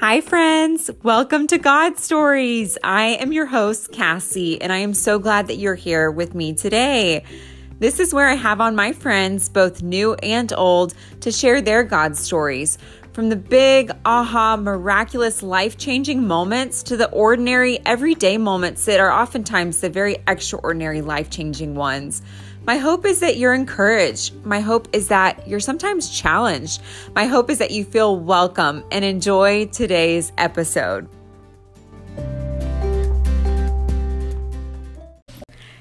Hi, friends. Welcome to God Stories. I am your host, Cassie, and I am so glad that you're here with me today. This is where I have on my friends, both new and old, to share their God stories. From the big, aha, miraculous, life changing moments to the ordinary, everyday moments that are oftentimes the very extraordinary, life changing ones. My hope is that you're encouraged. My hope is that you're sometimes challenged. My hope is that you feel welcome and enjoy today's episode.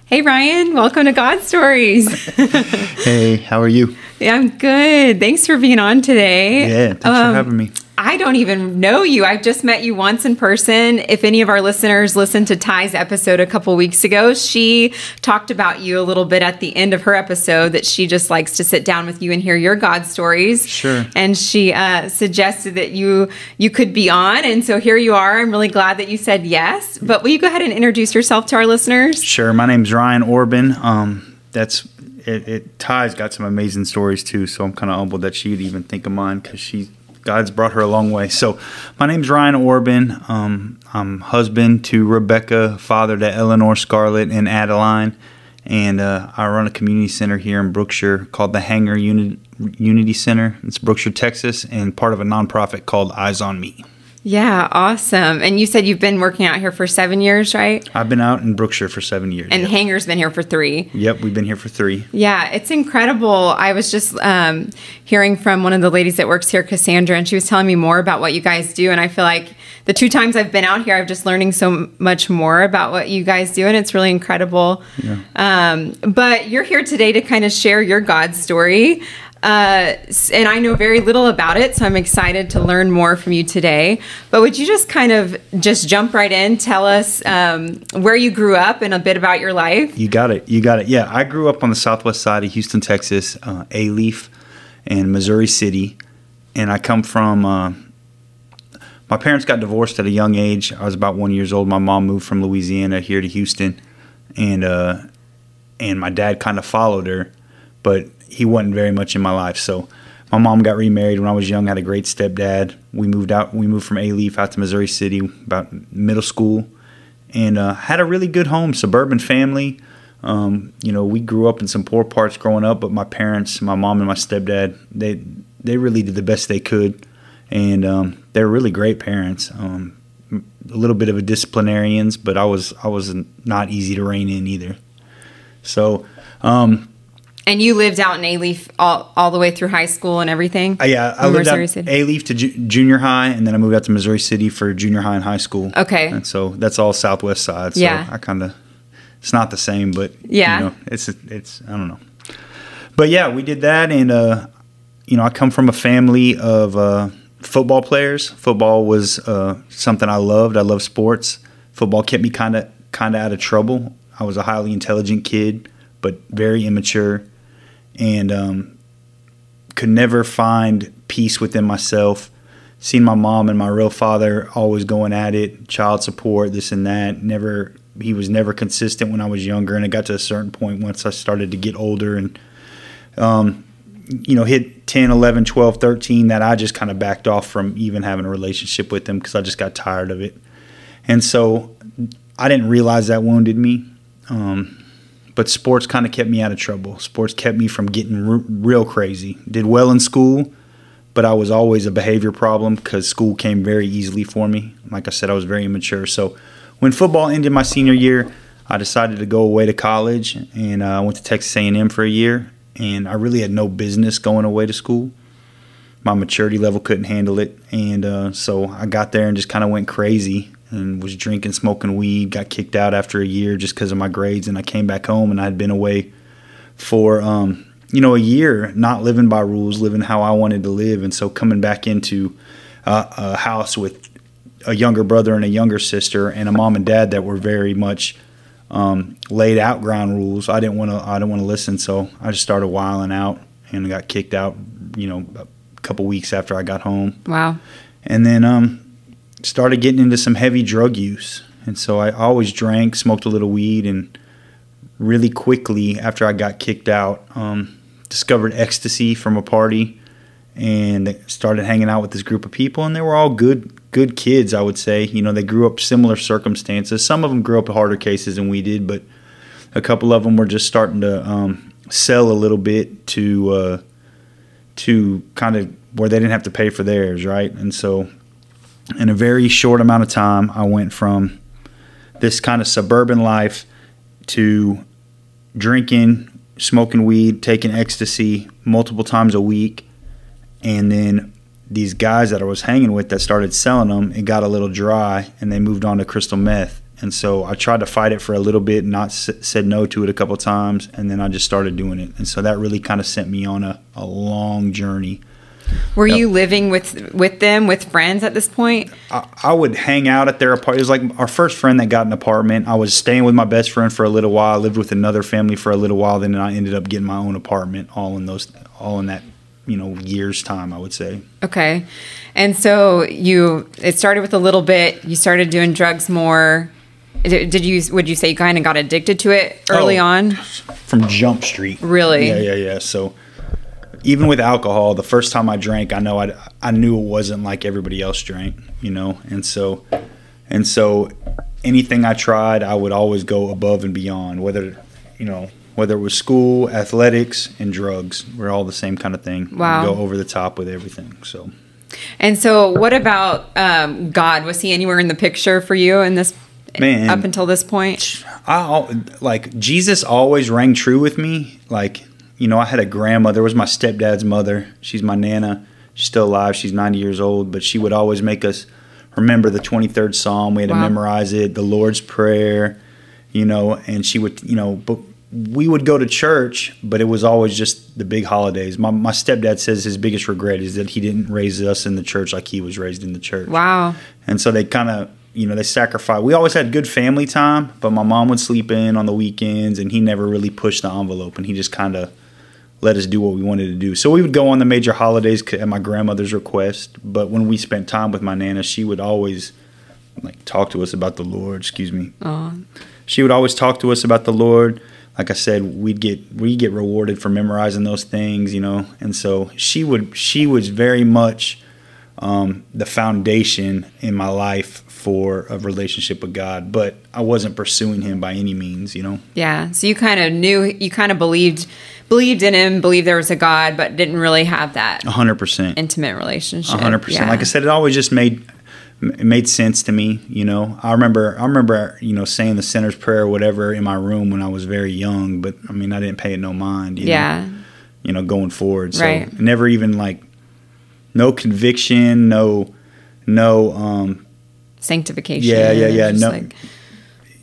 Hey, Ryan, welcome to God Stories. hey, how are you? Yeah, I'm good. Thanks for being on today. Yeah, thanks um, for having me. I don't even know you. I've just met you once in person. If any of our listeners listened to Ty's episode a couple weeks ago, she talked about you a little bit at the end of her episode that she just likes to sit down with you and hear your God stories. Sure. And she uh, suggested that you you could be on, and so here you are. I'm really glad that you said yes. But will you go ahead and introduce yourself to our listeners? Sure. My name's Ryan Orban. Um, that's it, it. Ty's got some amazing stories too, so I'm kind of humbled that she'd even think of mine because she God's brought her a long way. So, my name's Ryan Orban. Um, I'm husband to Rebecca, father to Eleanor, Scarlett, and Adeline. And uh, I run a community center here in Brookshire called the Hanger Uni- Unity Center. It's Brookshire, Texas, and part of a nonprofit called Eyes on Me. Yeah, awesome. And you said you've been working out here for seven years, right? I've been out in Brookshire for seven years. And yep. Hanger's been here for three. Yep, we've been here for three. Yeah, it's incredible. I was just um, hearing from one of the ladies that works here, Cassandra, and she was telling me more about what you guys do. And I feel like the two times I've been out here, I've just learning so much more about what you guys do, and it's really incredible. Yeah. Um, but you're here today to kind of share your God story. Uh, and I know very little about it, so I'm excited to learn more from you today. But would you just kind of just jump right in, tell us um, where you grew up and a bit about your life? You got it. You got it. Yeah, I grew up on the southwest side of Houston, Texas, uh, Alief, and Missouri City, and I come from. Uh, my parents got divorced at a young age. I was about one years old. My mom moved from Louisiana here to Houston, and uh, and my dad kind of followed her, but he wasn't very much in my life. So my mom got remarried when I was young. Had a great stepdad. We moved out. We moved from Alief out to Missouri City about middle school, and uh, had a really good home, suburban family. Um, you know, we grew up in some poor parts growing up, but my parents, my mom and my stepdad, they they really did the best they could, and um, they're really great parents. Um, a little bit of a disciplinarians, but I was I was not easy to rein in either. So um, and you lived out in Alief all, all the way through high school and everything? Uh, yeah, I lived Missouri out City? Alief to ju- junior high, and then I moved out to Missouri City for junior high and high school. Okay. And so that's all southwest side. So yeah. I kind of, it's not the same, but yeah, you know, it's, it's, I don't know. But yeah, we did that. And, uh, you know, I come from a family of uh, football players. Football was uh, something I loved. I love sports. Football kept me kind of kind of out of trouble. I was a highly intelligent kid, but very immature and um, could never find peace within myself. Seen my mom and my real father always going at it, child support, this and that. Never, he was never consistent when I was younger, and it got to a certain point once I started to get older and, um, you know, hit 10, 11, 12, 13 that I just kind of backed off from even having a relationship with them because I just got tired of it. And so I didn't realize that wounded me. Um, but sports kind of kept me out of trouble. Sports kept me from getting r- real crazy. Did well in school, but I was always a behavior problem because school came very easily for me. Like I said, I was very immature. So when football ended my senior year, I decided to go away to college, and uh, I went to Texas A&M for a year. And I really had no business going away to school. My maturity level couldn't handle it, and uh, so I got there and just kind of went crazy and was drinking, smoking weed. Got kicked out after a year just because of my grades, and I came back home and I had been away for um, you know a year, not living by rules, living how I wanted to live, and so coming back into uh, a house with a younger brother and a younger sister and a mom and dad that were very much um, laid out ground rules. I didn't want to. I didn't want to listen, so I just started wiling out and got kicked out. You know, a couple weeks after I got home. Wow. And then um, started getting into some heavy drug use. And so I always drank, smoked a little weed, and really quickly after I got kicked out, um, discovered ecstasy from a party and started hanging out with this group of people, and they were all good good kids, I would say. You know, they grew up similar circumstances. Some of them grew up harder cases than we did, but a couple of them were just starting to um, sell a little bit to uh, to kind of where they didn't have to pay for theirs, right? And so, in a very short amount of time, I went from this kind of suburban life to drinking, smoking weed, taking ecstasy multiple times a week, and then these guys that I was hanging with that started selling them, it got a little dry, and they moved on to crystal meth. And so I tried to fight it for a little bit, not s- said no to it a couple times, and then I just started doing it. And so that really kind of sent me on a, a long journey. Were Yep. you living with with them with friends at this point? I, I would hang out at their apartment. It was like our first friend that got an apartment. I was staying with my best friend for a little while. I lived with another family for a little while. Then I ended up getting my own apartment. All in those, all in that, you know, years time. I would say. Okay. And so you it started with a little bit, you started doing drugs more. Did you would you say you kind of got addicted to it early Oh. on? from Jump Street. Really? Yeah, yeah, yeah. So even with alcohol, the first time I drank, I know I, I knew it wasn't like everybody else drank, you know, and so and so anything I tried, I would always go above and beyond, whether you know whether it was school, athletics, and drugs, we're all the same kind of thing. Wow. go over the top with everything. So And so what about um, God? Was he anywhere in the picture for you in this Man. up until this point? I like Jesus always rang true with me. Like you know, I had a grandmother. it Was my stepdad's mother. She's my nana. She's still alive. She's ninety years old. But she would always make us remember the twenty third Psalm. We had Wow. to memorize it. The Lord's Prayer. You know, and she would you know, but we would go to church, but it was always just the big holidays. My my stepdad says his biggest regret is that he didn't raise us in the church like he was raised in the church Wow. and so they kind of you know they sacrifice we always had good family time but my mom would sleep in on the weekends and he never really pushed the envelope and he just kind of let us do what we wanted to do so we would go on the major holidays at my grandmother's request but when we spent time with my nana she would always like talk to us about the lord excuse me Oh, she would always talk to us about the Lord. Like I said, we'd get we get rewarded for memorizing those things, you know. And so she would she was very much um, the foundation in my life for a relationship with God. But I wasn't pursuing Him by any means, you know. yeah. So you kind of knew, you kind of believed, believed in him, believed there was a God, but didn't really have that hundred percent. intimate relationship. Hundred percent. Like I said, it always just made it made sense to me. You know, I remember I remember you know saying the sinner's prayer or whatever in my room when I was very young. But I mean, I didn't pay it no mind. You know? yeah. you know, going forward. So Right. never even like no conviction, no no um Sanctification. Yeah, yeah, yeah, no- like-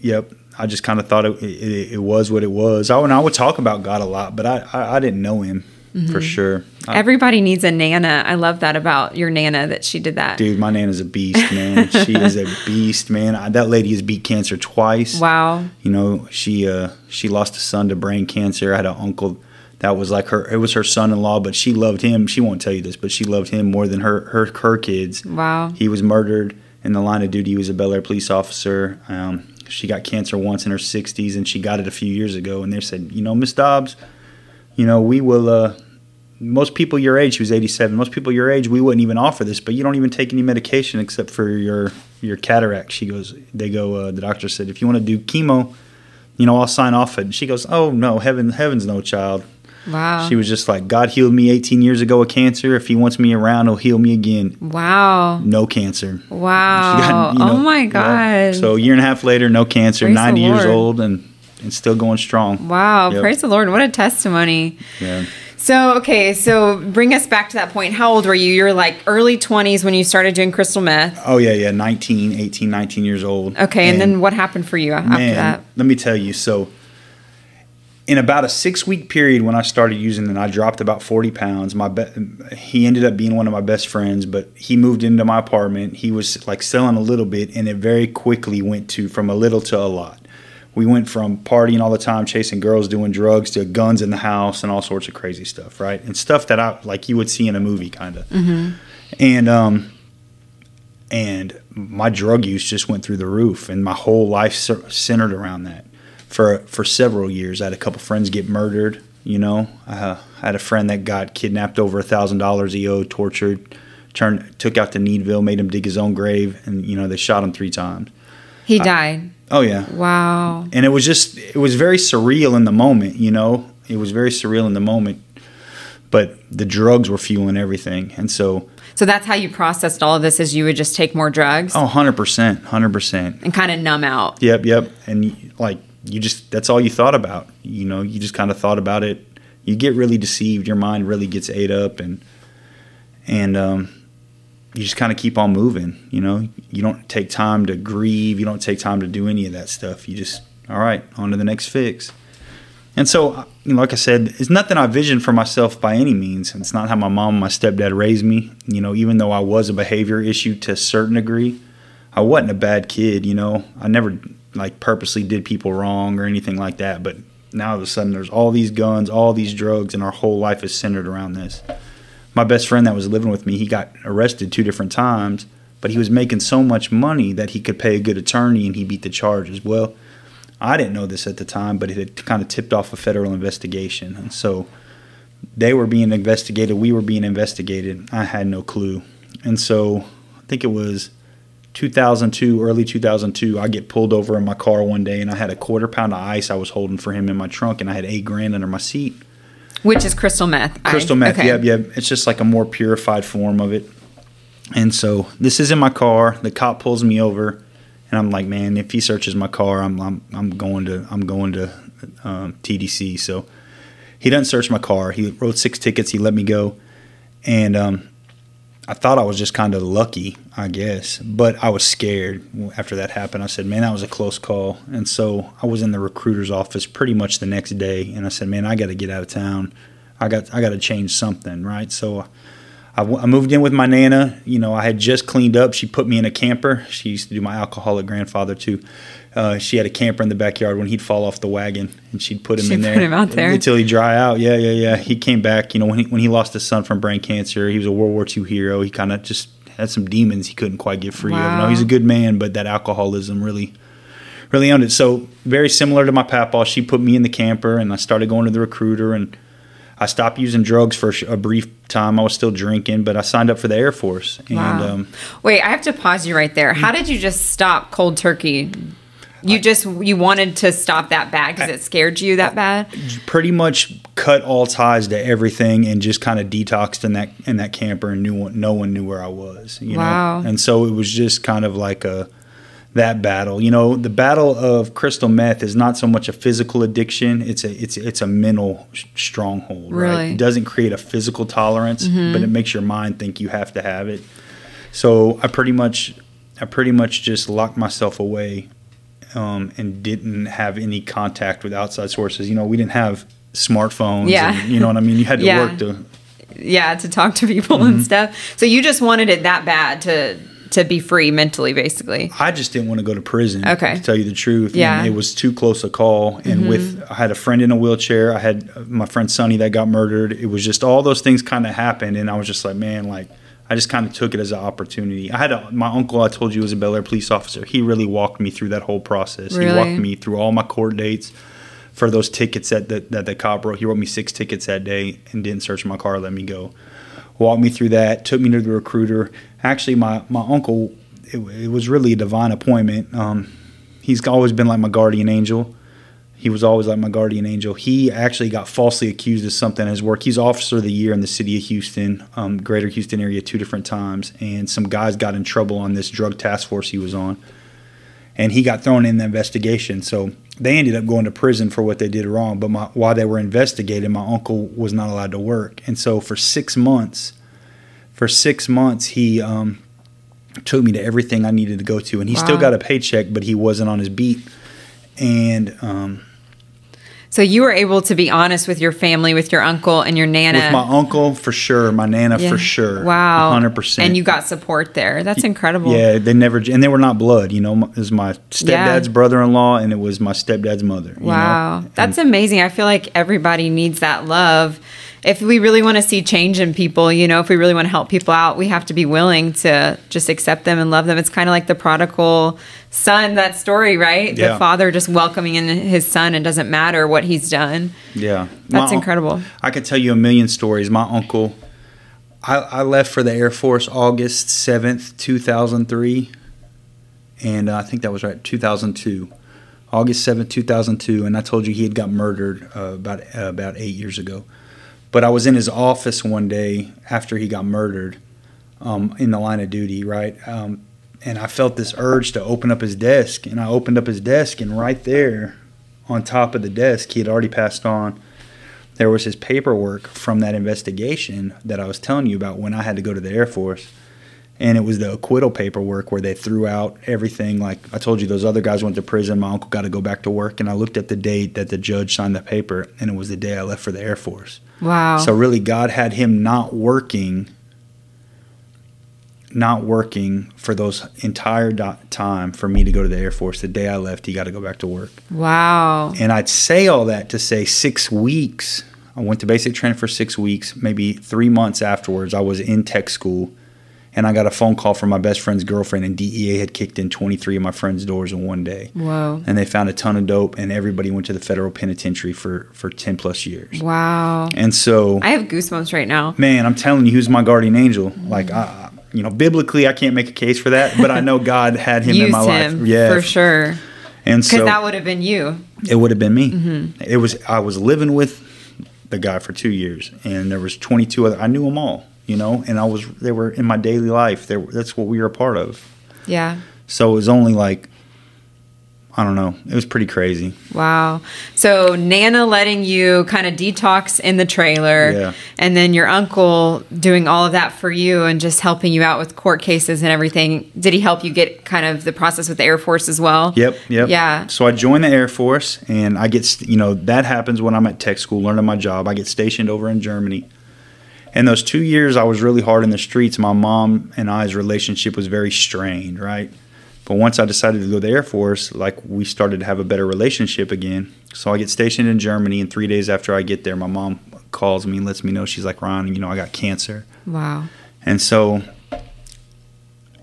yep. I just kind of thought it, it, it was what it was. I, and I would talk about God a lot, but I, I, I didn't know him Mm-hmm. for sure. I, Everybody needs a nana. I love that about your nana that she did that. dude, my nana's a beast, man. she is a beast, man. I, that lady has beat cancer twice. Wow. You know, she uh she lost a son to brain cancer. I had an uncle that was like her it was her son-in-law, but she loved him. She won't tell you this, but she loved him more than her her her kids. Wow. He was murdered in the line of duty. He was a Bellaire police officer. Um, she got cancer once in her 60s, and she got it a few years ago. And they said, you know, Miss Dobbs, you know, we will. Uh, most people your age, she was 87. Most people your age, we wouldn't even offer this, but you don't even take any medication except for your your cataract. She goes, they go. Uh, the doctor said, if you want to do chemo, you know, I'll sign off it. And she goes, oh no, heaven, heavens, no, child. Wow. She was just like, God healed me 18 years ago of cancer. If He wants me around, He'll heal me again. wow. No cancer. Wow. Got, you know, oh my yeah. God. So a year and a half later, no cancer, Praise 90 years old, and and still going strong. wow. Yep. Praise the Lord. What a testimony. Yeah. So, okay. So bring us back to that point. How old were you? You're like early 20s when you started doing crystal meth. Oh yeah, yeah. 19, 18, 19 years old. Okay. And, then what happened for you after man, that? let me tell you. So, in about a six week period when I started using it, I dropped about 40 pounds. My be- he ended up being one of my best friends, but he moved into my apartment. He was like selling a little bit, and it very quickly went to from a little to a lot. We went from partying all the time, chasing girls, doing drugs, to guns in the house and all sorts of crazy stuff, right? And stuff that I like you would see in a movie, kind of. And um, and my drug use just went through the roof, and my whole life centered around that. For for several years, I had a couple friends get murdered. You know, uh, I had a friend that got kidnapped over a thousand dollars he owed, tortured, turned, took out to Needville, made him dig his own grave, and you know they shot him three times. He died. Oh yeah, Wow. and it was just it was very surreal in the moment. You know, it was very surreal in the moment, but the drugs were fueling everything, and so So that's how you processed all of this is you would just take more drugs oh, 100 percent, hundred percent. and kind of numb out. Yep, yep. And like you just that's all you thought about. You know, you just kind of thought about it. You get really deceived. Your mind really gets ate up and and um you just kind of keep on moving, you know. You don't take time to grieve, you don't take time to do any of that stuff. You just all right, on to the next fix. And so, like I said, it's nothing I vision for myself by any means. It's not how my mom and my stepdad raised me. You know, even though I was a behavior issue to a certain degree, I wasn't a bad kid. You know, I never like purposely did people wrong or anything like that. But now all of a sudden, there's all these guns, all these drugs, and our whole life is centered around this. My best friend that was living with me, he got arrested two different times, but he was making so much money that he could pay a good attorney and he beat the charges. Well, I didn't know this at the time, but it had kind of tipped off a federal investigation. And so they were being investigated, we were being investigated. I had no clue. And so I think it was 2002, early 2002, I get pulled over in my car one day and I had a quarter pound of ice I was holding for him in my trunk and I had eight grand under my seat. Which is crystal meth. Crystal meth, okay. yep, yep. It's just like a more purified form of it. And so this is in my car. The cop pulls me over, and I'm like, man, if he searches my car, I'm I'm, I'm going to I'm going to um, TDC. So he doesn't search my car. He wrote six tickets. He let me go, and um, I thought I was just kind of lucky, I guess. But I was scared after that happened. I said, man, that was a close call. And so I was in the recruiter's office pretty much the next day, and I said, man, I got to get out of town. I got I got to change something, right? So. I, I moved in with my nana. You know, I had just cleaned up. She put me in a camper. She used to do my alcoholic grandfather too. Uh, she had a camper in the backyard when he'd fall off the wagon, and she'd put him She'd in there put him out there. until he dry out. Yeah, yeah, yeah. He came back. You know, when he when he lost his son from brain cancer, he was a World War II hero. He kind of just had some demons he couldn't quite get free of. Wow. No, he's a good man, but that alcoholism really really owned it. So very similar to my papaw, she put me in the camper, and I started going to the recruiter, and I stopped using drugs for a brief time. I was still drinking, but I signed up for the Air Force, and Wow. um, Wait, I have to pause you right there. How did you just stop cold turkey? You just you wanted to stop that bad because it scared you that bad. pretty much cut all ties to everything and just kind of detoxed in that in that camper and knew one- no one knew where I was. You Wow. know, and so it was just kind of like a that battle. You know, the battle of crystal meth is not so much a physical addiction; it's a it's it's a mental stronghold. Right? It doesn't create a physical tolerance, mm-hmm. but it makes your mind think you have to have it. So I pretty much I pretty much just locked myself away um, and didn't have any contact with outside sources. You know, we didn't have smartphones. Yeah. and, you know what I mean? You had to Yeah. work to. Yeah, to talk to people Mm-hmm. and stuff. So you just wanted it that bad to to be free mentally, basically. I just didn't want to go to prison. Okay. To tell you the truth. Yeah. And it was too close a call. And with, I had a friend in a wheelchair. I had uh, my friend Sonny that got murdered. It was just all those things kind of happened. And I was just like, man, like, I just kind of took it as an opportunity. I had a, my uncle, I told you, was a Bellaire police officer. He really walked me through that whole process. He walked me through all my court dates for those tickets that, that, that the cop wrote. He wrote me six tickets that day and didn't search my car, let me go. Walked me through that, took me to the recruiter. Actually, my, my uncle, it, it was really a divine appointment. Um, he's always been like my guardian angel. He was always like my guardian angel. He actually got falsely accused of something in his work. He's officer of the year in the city of Houston, um, greater Houston area, two different times. And some guys got in trouble on this drug task force he was on. And he got thrown in the investigation. So they ended up going to prison for what they did wrong. But my, while they were investigating, my uncle was not allowed to work. And so for six months, for six months, he um, took me to everything I needed to go to. And he still got a paycheck, but he wasn't on his beat. And um, So you were able to be honest with your family, with your uncle and your nana. with my uncle, for sure. My nana, Yeah. for sure. Wow. 100%. And you got support there. That's incredible. Yeah, they never, and they were not blood. You know, it was my stepdad's Yeah. brother-in-law, and it was my stepdad's mother. you know? Wow. And- That's amazing. I feel like everybody needs that love if we really want to see change in people, you know, if we really want to help people out, we have to be willing to just accept them and love them. It's kind of like the prodigal son, that story, right? Yeah. The father just welcoming in his son and doesn't matter what he's done. Yeah, That's My- incredible. I could tell you a million stories. My uncle, I, I left for the Air Force August seventh, two thousand three, and uh, I think that was right, two thousand two. August seventh, two thousand two, and I told you he had got murdered uh, about uh, about eight years ago. But I was in his office one day after he got murdered, um, in the line of duty, right? Um, and I felt this urge to open up his desk, and I opened up his desk, and right there, on top of the desk, he had already passed on there was his paperwork from that investigation that I was telling you about when I had to go to the Air Force. And it was the acquittal paperwork where they threw out everything. Like I told you, those other guys went to prison. My uncle got to go back to work. And I looked at the date that the judge signed the paper, and it was the day I left for the Air Force. Wow. So really, God had him not working, not working for those entire do- time for me to go to the Air Force. The day I left, he got to go back to work. wow. And I'd say all that to say six weeks. I went to basic training for six weeks. Maybe three months afterwards, I was in tech school. And I got a phone call from my best friend's girlfriend, and DEA had kicked in 23 of my friends' doors in one day. Whoa. And they found a ton of dope, and everybody went to the federal penitentiary for, for 10 plus years. Wow. And so, I have goosebumps right now. man, I'm telling you, who's my guardian angel. Like, I, you know, biblically, I can't make a case for that, but I know God had him in my him life. Yeah, for sure. And Because so that would have been you. it would have been me. Mm-hmm. It was I was living with the guy for two years, and there was 22 other. I knew them all, you know, and I was they were in my daily life. They were, that's what we were a part of. Yeah. So it was only like I don't know. It was pretty crazy. Wow. So Nana letting you kind of detox in the trailer, Yeah. and then your uncle doing all of that for you and just helping you out with court cases and everything. Did he help you get kind of the process with the Air Force as well? Yep, yep. Yeah. So I joined the Air Force, and I get you know that happens when I'm at tech school learning my job. I get stationed over in Germany. And those two years, I was really hard in the streets. My mom and I's relationship was very strained, right? But once I decided to go to the Air Force, like we started to have a better relationship again. So I get stationed in Germany, and three days after I get there, my mom calls me and lets me know she's like, Ron, you know, I got cancer. Wow. And so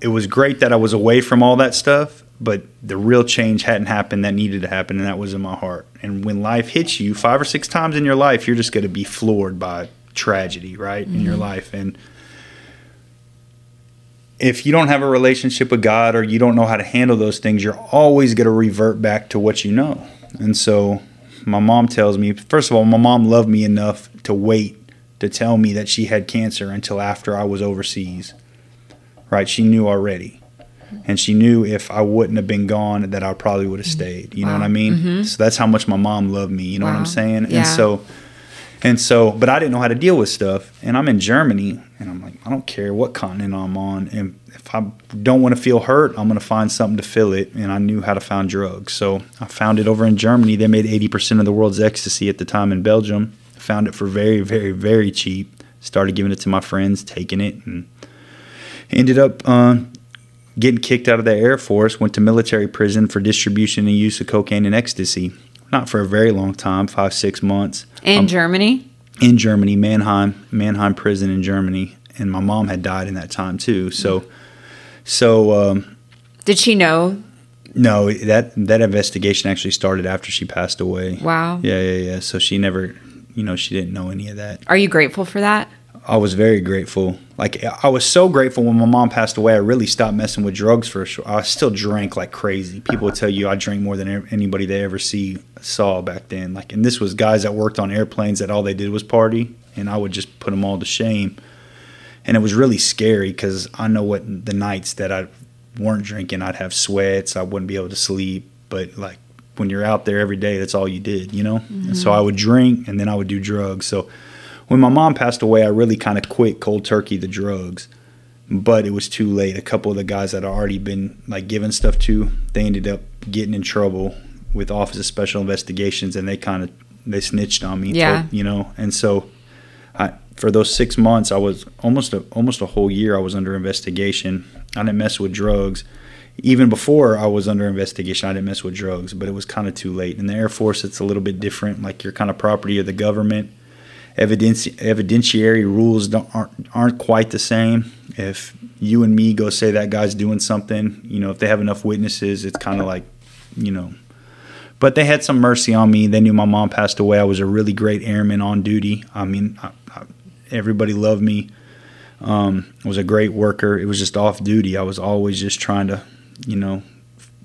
it was great that I was away from all that stuff, but the real change hadn't happened that needed to happen, and that was in my heart. And when life hits you five or six times in your life, you're just going to be floored by tragedy, right, in your mm-hmm. life. And if you don't have a relationship with God or you don't know how to handle those things, you're always going to revert back to what you know. And so my mom tells me, first of all, my mom loved me enough to wait to tell me that she had cancer until after I was overseas. Right? She knew already. And she knew if I wouldn't have been gone that I probably would have mm-hmm. stayed. You know what I mean? Mm-hmm. So that's how much my mom loved me. You know what I'm saying? Yeah. And so and so, but I didn't know how to deal with stuff. And I'm in Germany, and I'm like, I don't care what continent I'm on. And if I don't want to feel hurt, I'm going to find something to fill it. And I knew how to find drugs. So I found it over in Germany. They made 80% of the world's ecstasy at the time in Belgium. Found it for very, very, very cheap. Started giving it to my friends, taking it, and ended up uh, getting kicked out of the Air Force. Went to military prison for distribution and use of cocaine and ecstasy. Not for a very long time, five, six months In Um, Germany? in Germany, Mannheim, Mannheim prison in Germany, and my mom had died in that time too. So, so um, Did she know? no, that that investigation actually started after she passed away. Wow. Yeah, yeah, yeah. So she never, you know, she didn't know any of that. Are you grateful for that? I was very grateful. Like I was so grateful when my mom passed away. I really stopped messing with drugs for a short. I still drank like crazy. People would tell you I drank more than anybody they ever see saw back then. Like, and this was guys that worked on airplanes that all they did was party, and I would just put them all to shame. And it was really scary because I know what the nights that I weren't drinking, I'd have sweats. I wouldn't be able to sleep. But like when you're out there every day, that's all you did, you know. And so mm-hmm. I would drink, and then I would do drugs. So when my mom passed away, I really kind of quit cold turkey the drugs, but it was too late. A couple of the guys that I'd already been like giving stuff to, they ended up getting in trouble with Office of Special Investigations, and they kind of they snitched on me. Yeah. you know, and so I for those six months, I was almost a almost a whole year. I was under investigation. I didn't mess with drugs. Even before I was under investigation, I didn't mess with drugs, but it was kind of too late. In the Air Force, it's a little bit different. Like you're kind of property of the government evidenci- evidentiary rules don't, aren't aren't quite the same. If you and me go say that guy's doing something, you know, if they have enough witnesses, it's kind of like, you know. But they had some mercy on me. They knew my mom passed away. I was a really great airman on duty. I mean, I, I, everybody loved me. Um, I was a great worker. It was just off duty. I was always just trying to, you know,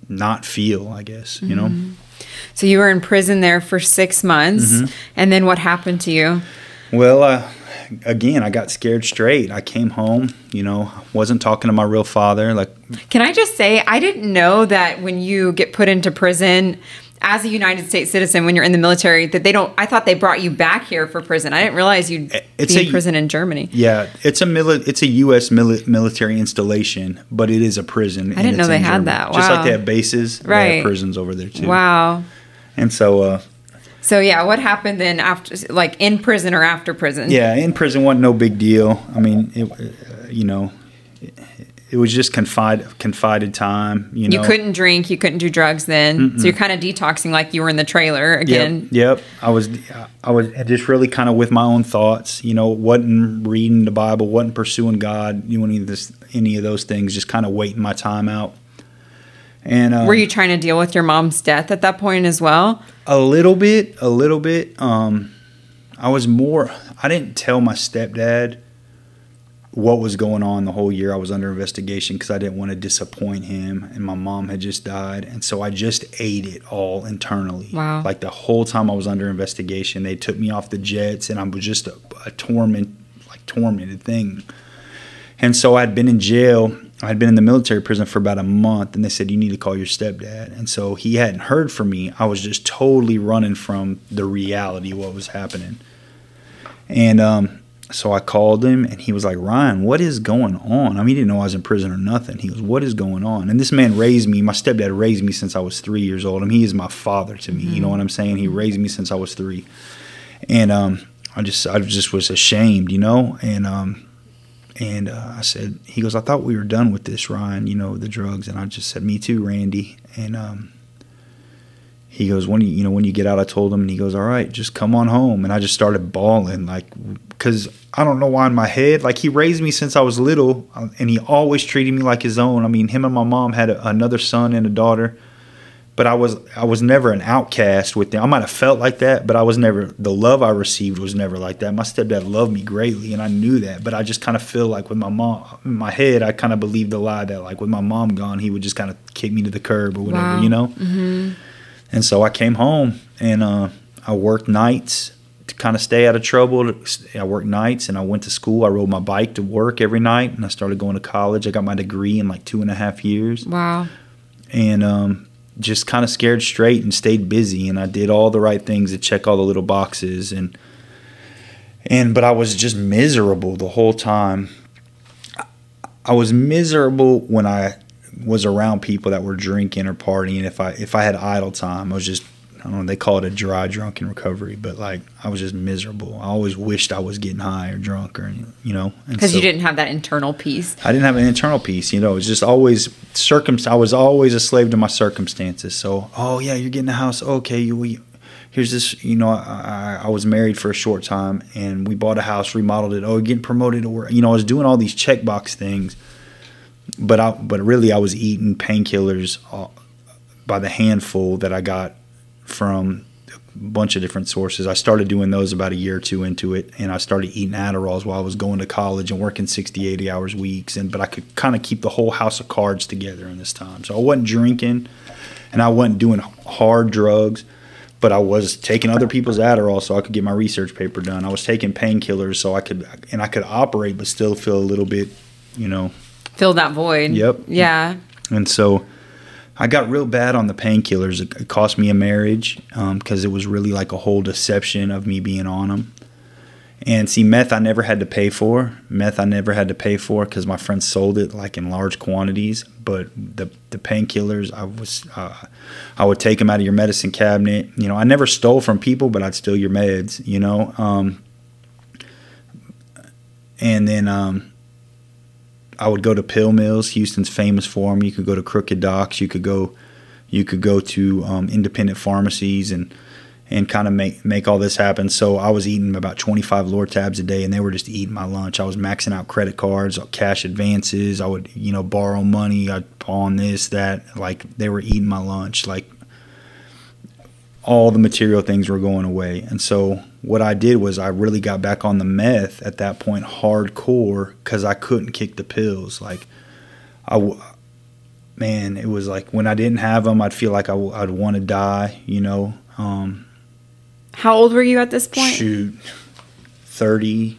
not feel. I guess you know. So you were in prison there for six months, Mm-hmm. and then what happened to you? Well, uh, again, I got scared straight. I came home, you know, wasn't talking to my real father. Like, Can I just say, I didn't know that when you get put into prison as a United States citizen, when you're in the military, that they don't. I thought they brought you back here for prison. I didn't realize you'd It's be in a- prison in Germany. yeah, it's a mili- it's a U.S. Mili- military installation, but it is a prison. I didn't know they had that. Just like they have bases, they Right. have prisons over there too. Wow. And so, uh, So yeah, what happened then after, like in prison or after prison? yeah, in prison wasn't no big deal. I mean, it, uh, you know, it, it was just confide confided time. You know, You couldn't drink, you couldn't do drugs then. So you're kind of detoxing like you were in the trailer again. Yep, yep. I was, I was just really kind of with my own thoughts. You know, wasn't reading the Bible, wasn't pursuing God, you know, any of this, any of those things. Just kind of waiting my time out. And uh, Were you trying to deal with your mom's death at that point as well? a little bit, a little bit. Um, I was more. I didn't tell my stepdad what was going on the whole year I was under investigation because I didn't want to disappoint him. And my mom had just died, and so I just ate it all internally. Wow. Like the whole time I was under investigation, they took me off the jets, and I was just a, a torment, like tormented thing. And so I'd been in jail. I'd been in the military prison for about a month, and they said you need to call your stepdad. And so he hadn't heard from me. I was just totally running from the reality of what was happening. And um, so I called him, and he was like, "Ryan, what is going on?" I mean, he didn't know I was in prison or nothing. He goes, "What is going on?" And this man raised me. My stepdad raised me since I was three years old. I mean, he is my father to me. You know what I'm saying? He raised me since I was three, and um, I just I just was ashamed, you know, and um, and uh, I said, he goes, I thought we were done with this, Ryan, you know, the drugs. And I just said, me too, Randy. And um, he goes, when you, you know, when you get out, I told him, and he goes, all right, just come on home. And I just started bawling, like, because I don't know why in my head, like he raised me since I was little, uh, and he always treated me like his own. I mean, him and my mom had a, another son and a daughter, but I was I was never an outcast with them. I might have felt like that, but I was never the love I received was never like that. My stepdad loved me greatly, and I knew that. But I just kind of feel like with my mom in my head, I kind of believed the lie that like with my mom gone, he would just kind of kick me to the curb or whatever, Wow. you know. Mm-hmm. And so I came home and uh, I worked nights kind of stay out of trouble. I worked nights and I went to school. I rode my bike to work every night, and I started going to college. I got my degree in like two and a half years Wow. and um, just kind of scared straight and stayed busy and I did all the right things to check all the little boxes and and but I was just miserable the whole time. I was miserable when I was around people that were drinking or partying. If I if I had idle time, I was just I don't know. They call it a dry drunk in recovery, but like I was just miserable. I always wished I was getting high or drunk or you know Because you didn't have that internal peace. I didn't have an internal peace, you know. It was just always circum. I was always a slave to my circumstances. So, oh yeah, you're getting a house. Okay, you. We, here's this. You know, I, I, I was married for a short time, and we bought a house, remodeled it. Oh, getting promoted to work. You know, I was doing all these checkbox things, but I, but really, I was eating painkillers uh, by the handful that I got from a bunch of different sources. I started doing those about a year or two into it, and I started eating Adderalls while I was going to college and working 60, 80 hours weeks. And but I could kind of keep the whole house of cards together in this time. So I wasn't drinking, and I wasn't doing hard drugs, but I was taking other people's Adderall so I could get my research paper done. I was taking painkillers so I could and I could operate, but still feel a little bit, you know, Fill that void. Yep. Yeah. and so I got real bad on the painkillers. It, cost me a marriage because it was really like a whole deception of me being on them. And see, meth I never had to pay for. Meth I never had to pay for because my friends sold it like in large quantities. But the the painkillers, I was uh, I would take them out of your medicine cabinet. You know, I never stole from people, but I'd steal your meds. You know, um, and then um, I would go to pill mills. Houston's famous for them. You could go to Crooked Docs. You could go, you could go to um, independent pharmacies and and kind of make make all this happen. So I was eating about 25 Lortabs a day, and they were just eating my lunch. I was maxing out credit cards, cash advances. I would you know borrow money. I'd pawn this that. Like they were eating my lunch. Like all the material things were going away. And so what I did was I really got back on the meth at that point, hardcore, because I couldn't kick the pills. Like I man, it was like when I didn't have them, I'd feel like I, would want to die, you know. Um, how old were you at this point? Shoot, 30,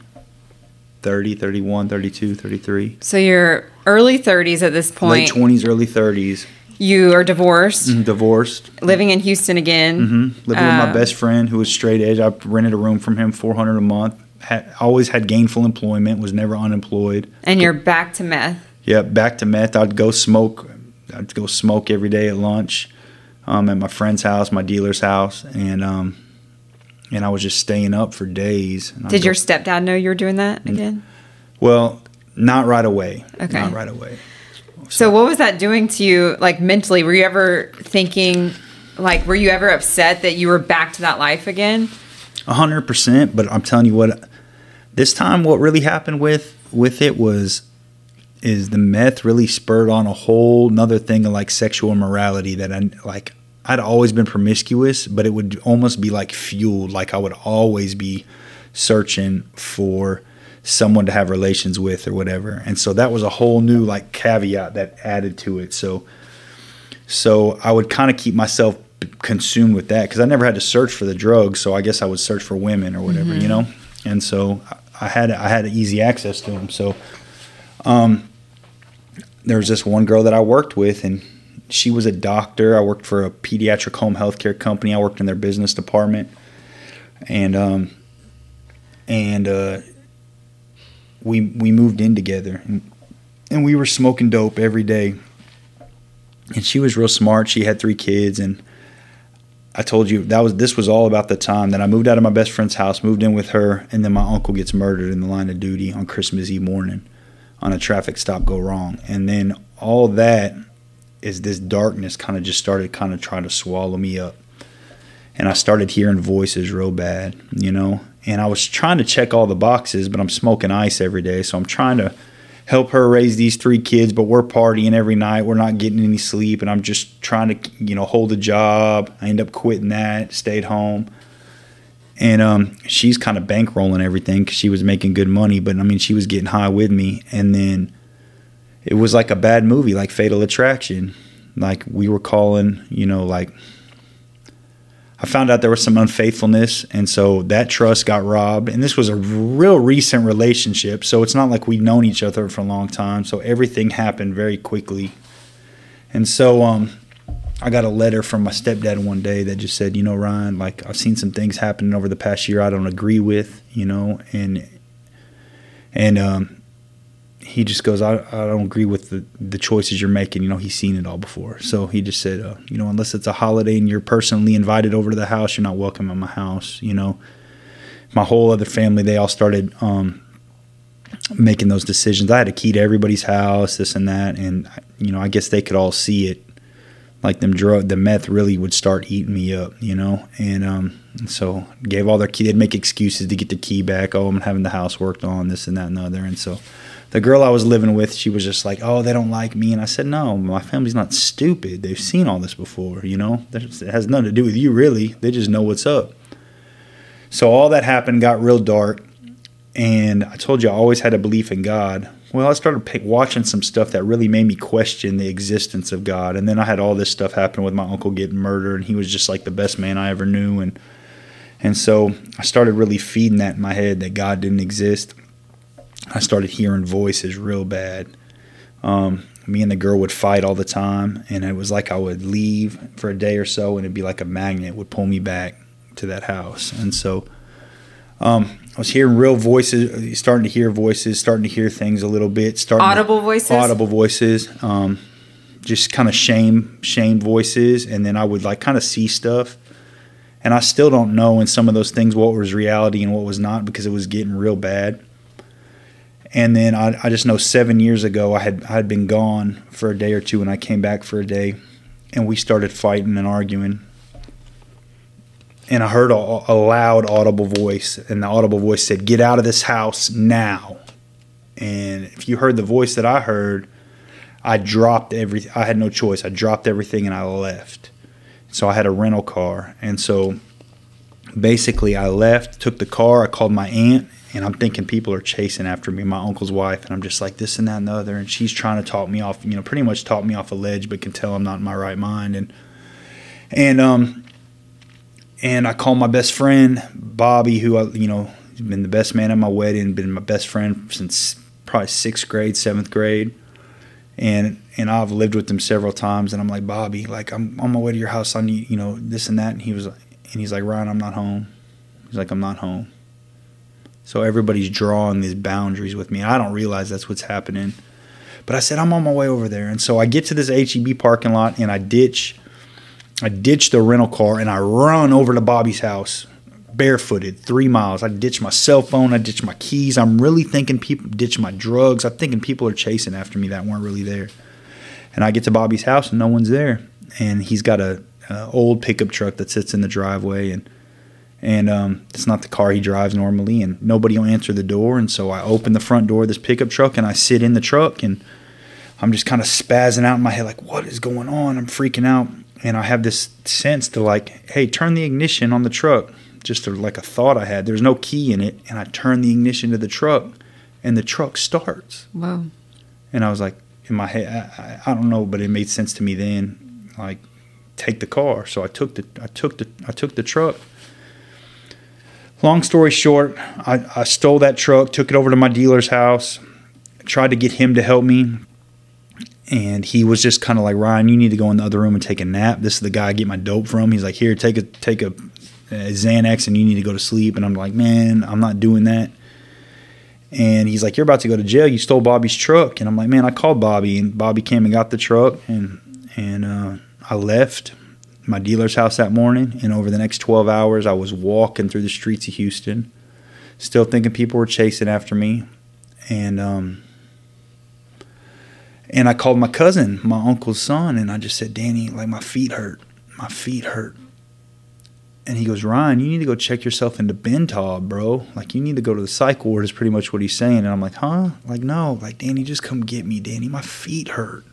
30, 31, 32, 33. So you're early 30s at this point. Late 20s, early 30s. You are divorced. Mm-hmm, divorced. Living in Houston again. Mm-hmm. Living with my uh, best friend who was straight edge. I rented a room from him, 400 a month. Had, always had gainful employment, was never unemployed. And you're back to meth. Yeah, back to meth. I'd go smoke. I'd go smoke every day at lunch um, at my friend's house, my dealer's house. And um, and I was just staying up for days. Did your stepdad know you were doing that again? Well, not right away. Okay. Not right away. So, so what was that doing to you, like mentally? Were you ever thinking, like, were you ever upset that you were back to that life again? A hundred percent. But I'm telling you what, this time, what really happened with with it was, is the meth really spurred on a whole another thing of like sexual immorality that I like I'd always been promiscuous, but it would almost be like fueled. Like I would always be searching for someone to have relations with or whatever. And so that was a whole new like caveat that added to it. So so I would kind of keep myself consumed with that because I never had to search for the drugs. So I guess I would search for women or whatever, mm-hmm. you know. And so I had I had easy access to them. So um, there was this one girl that I worked with, and she was a doctor. I worked for a pediatric home healthcare company. I worked in their business department, and um, and uh, we we moved in together, and, and we were smoking dope every day. And she was real smart. She had three kids, and I told you that was this was all about the time that I moved out of my best friend's house, moved in with her, and then my uncle gets murdered in the line of duty on Christmas Eve morning on a traffic stop go wrong, and then all that is this darkness kind of just started kind of trying to swallow me up. And I started hearing voices real bad, you know. And I was trying to check all the boxes, but I'm smoking ice every day. So I'm trying to help her raise these three kids, but we're partying every night. We're not getting any sleep. And I'm just trying to, you know, hold a job. I end up quitting that, stayed home. And um, she's kind of bankrolling everything because she was making good money. But I mean, she was getting high with me. And then it was like a bad movie, like Fatal Attraction. Like we were calling, you know, like I found out there was some unfaithfulness, and so that trust got robbed. And this was a real recent relationship, so it's not like we'd known each other for a long time. So everything happened very quickly. And so um, I got a letter from my stepdad one day that just said, you know, Ryan, like I've seen some things happening over the past year I don't agree with, you know, and and um, he just goes, I, I don't agree with the, the choices you're making. You know, he's seen it all before. So he just said, uh, you know, unless it's a holiday and you're personally invited over to the house, you're not welcome in my house. You know, my whole other family, they all started um, making those decisions. I had a key to everybody's house, this and that. And, you know, I guess they could all see it. Like them drug, the meth really would start eating me up, you know, and um, so gave all their key. They'd make excuses to get the key back. Oh, I'm having the house worked on, this and that and the other. And so the girl I was living with, she was just like, "Oh, they don't like me," and I said, "No, my family's not stupid. They've seen all this before. You know, it has nothing to do with you, really. They just know what's up." So all that happened, got real dark, and I told you I always had a belief in God. Well, I started watching some stuff that really made me question the existence of God, and then I had all this stuff happen with my uncle getting murdered, and he was just like the best man I ever knew, and and so I started really feeding that in my head that God didn't exist I started hearing voices real bad. Um, me and the girl would fight all the time, and it was like I would leave for a day or so, and it'd be like a magnet would pull me back to that house. And so um, I was hearing real voices, starting to hear voices, starting to hear things a little bit. Starting audible voices. Audible voices. Um, just kind of shame, shame voices, and then I would like kind of see stuff. And I still don't know in some of those things what was reality and what was not because it was getting real bad. And then I, I just know seven years ago I had I had been gone for a day or two, and I came back for a day, and we started fighting and arguing. and I heard a, a loud audible voice, and the audible voice said, "Get out of this house now." And if you heard the voice that I heard, I dropped everything. I had no choice. I dropped everything and I left. So I had a rental car, and so basically I left, took the car. I called my aunt, and I'm thinking people are chasing after me, my uncle's wife, and I'm just like this and that and the other, and she's trying to talk me off, you know, pretty much talk me off a ledge, but can tell I'm not in my right mind, and and um and I called my best friend Bobby, who I, you know, been the best man at my wedding, been my best friend since probably sixth grade, seventh grade, and and I've lived with him several times. And I'm like, Bobby, like I'm on my way to your house. I need, you know, this and that. And he was, and he's like, Ryan, I'm not home. He's like, I'm not home. So everybody's drawing these boundaries with me. I don't realize that's what's happening. But I said, I'm on my way over there. And so I get to this HEB parking lot and I ditch I ditch the rental car and I run over to Bobby's house barefooted, three miles. I ditch my cell phone, I ditch my keys. I'm really thinking people ditch my drugs. I'm thinking people are chasing after me that weren't really there. And I get to Bobby's house and no one's there. And he's got a, a old pickup truck that sits in the driveway and and um, it's not the car he drives normally and nobody will answer the door. And so i open the front door of this pickup truck and i sit in the truck and i'm just kind of spazzing out in my head like what is going on? I'm freaking out. And i have this sense to like hey turn the ignition on the truck. Just like a thought i had. There's no key in it and i turn the ignition to the truck and the truck starts. Wow. and i was like in my head I, I, I don't know but it made sense to me then like take the car. So i took the i took the i took the truck long story short, I, I stole that truck, took it over to my dealer's house, tried to get him to help me. And he was just kind of like, Ryan, you need to go in the other room and take a nap. This is the guy I get my dope from. He's like, here, take a take a, a Xanax and you need to go to sleep. And I'm like, man, I'm not doing that. And he's like, you're about to go to jail. You stole Bobby's truck. And I'm like, man, I called Bobby, and Bobby came and got the truck, and and uh, I left my dealer's house that morning, and over the next 12 hours, I was walking through the streets of Houston, still thinking people were chasing after me, and um, and I called my cousin, my uncle's son, and I just said, Danny, like my feet hurt, my feet hurt, and he goes, Ryan, you need to go check yourself into Ben Taub, bro. Like you need to go to the psych ward. Is pretty much what he's saying, and I'm like, huh? Like no, like Danny, just come get me, Danny. My feet hurt.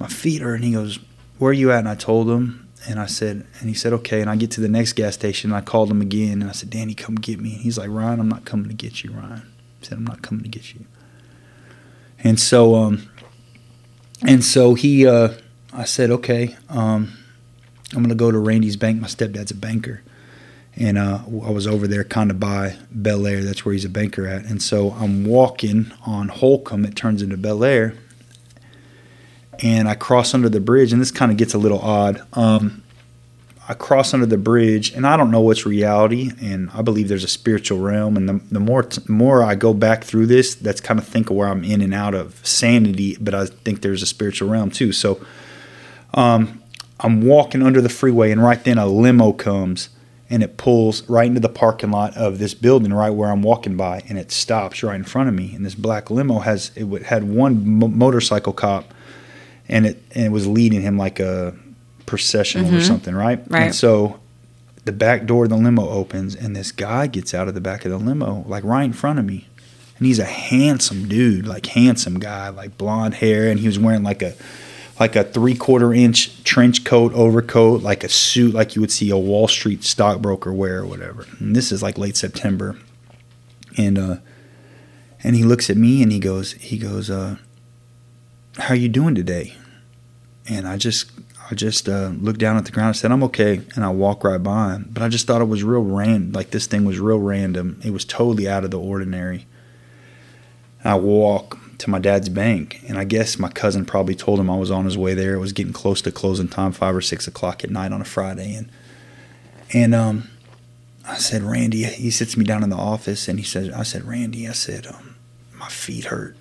My feet hurt, and he goes, where are you at? And I told him, and I said, and he said, okay. And I get to the next gas station, and I called him again, and I said, Danny, come get me. And he's like, Ryan, I'm not coming to get you, Ryan. He said, I'm not coming to get you. And so, um, and so he, uh, I said, okay, um, I'm gonna go to Randy's bank. My stepdad's a banker, and uh, I was over there kind of by Bellaire. That's where he's a banker at. And so I'm walking on Holcombe. It turns into Bellaire and I cross under the bridge, and this kind of gets a little odd. Um, I cross under the bridge, and I don't know what's reality, and I believe there's a spiritual realm. And the, the more t- more I go back through this, that's kind of think of where I'm in and out of sanity, but I think there's a spiritual realm too. So um, I'm walking under the freeway, and right then a limo comes, and it pulls right into the parking lot of this building right where I'm walking by, and it stops right in front of me. And this black limo has it had one mo- motorcycle cop and it and it was leading him like a processional or something, right? Right. And so the back door of the limo opens, and this guy gets out of the back of the limo, like right in front of me, and he's a handsome dude, like handsome guy, like blonde hair, and he was wearing like a like a three quarter inch trench coat overcoat, like a suit, like you would see a Wall Street stockbroker wear or whatever. And this is like late September, and uh, and he looks at me and he goes, he goes, uh, how you doing today? And I just I just uh, looked down at the ground and said, I'm okay. And I walk right by him. But I just thought it was real random. Like this thing was real random. It was totally out of the ordinary. I walk to my dad's bank. And I guess my cousin probably told him I was on his way there. It was getting close to closing time, five or six o'clock at night on a Friday. And, and, um, I said, Randy, he sits me down in the office and he says, I said, Randy, I said, um, my feet hurt.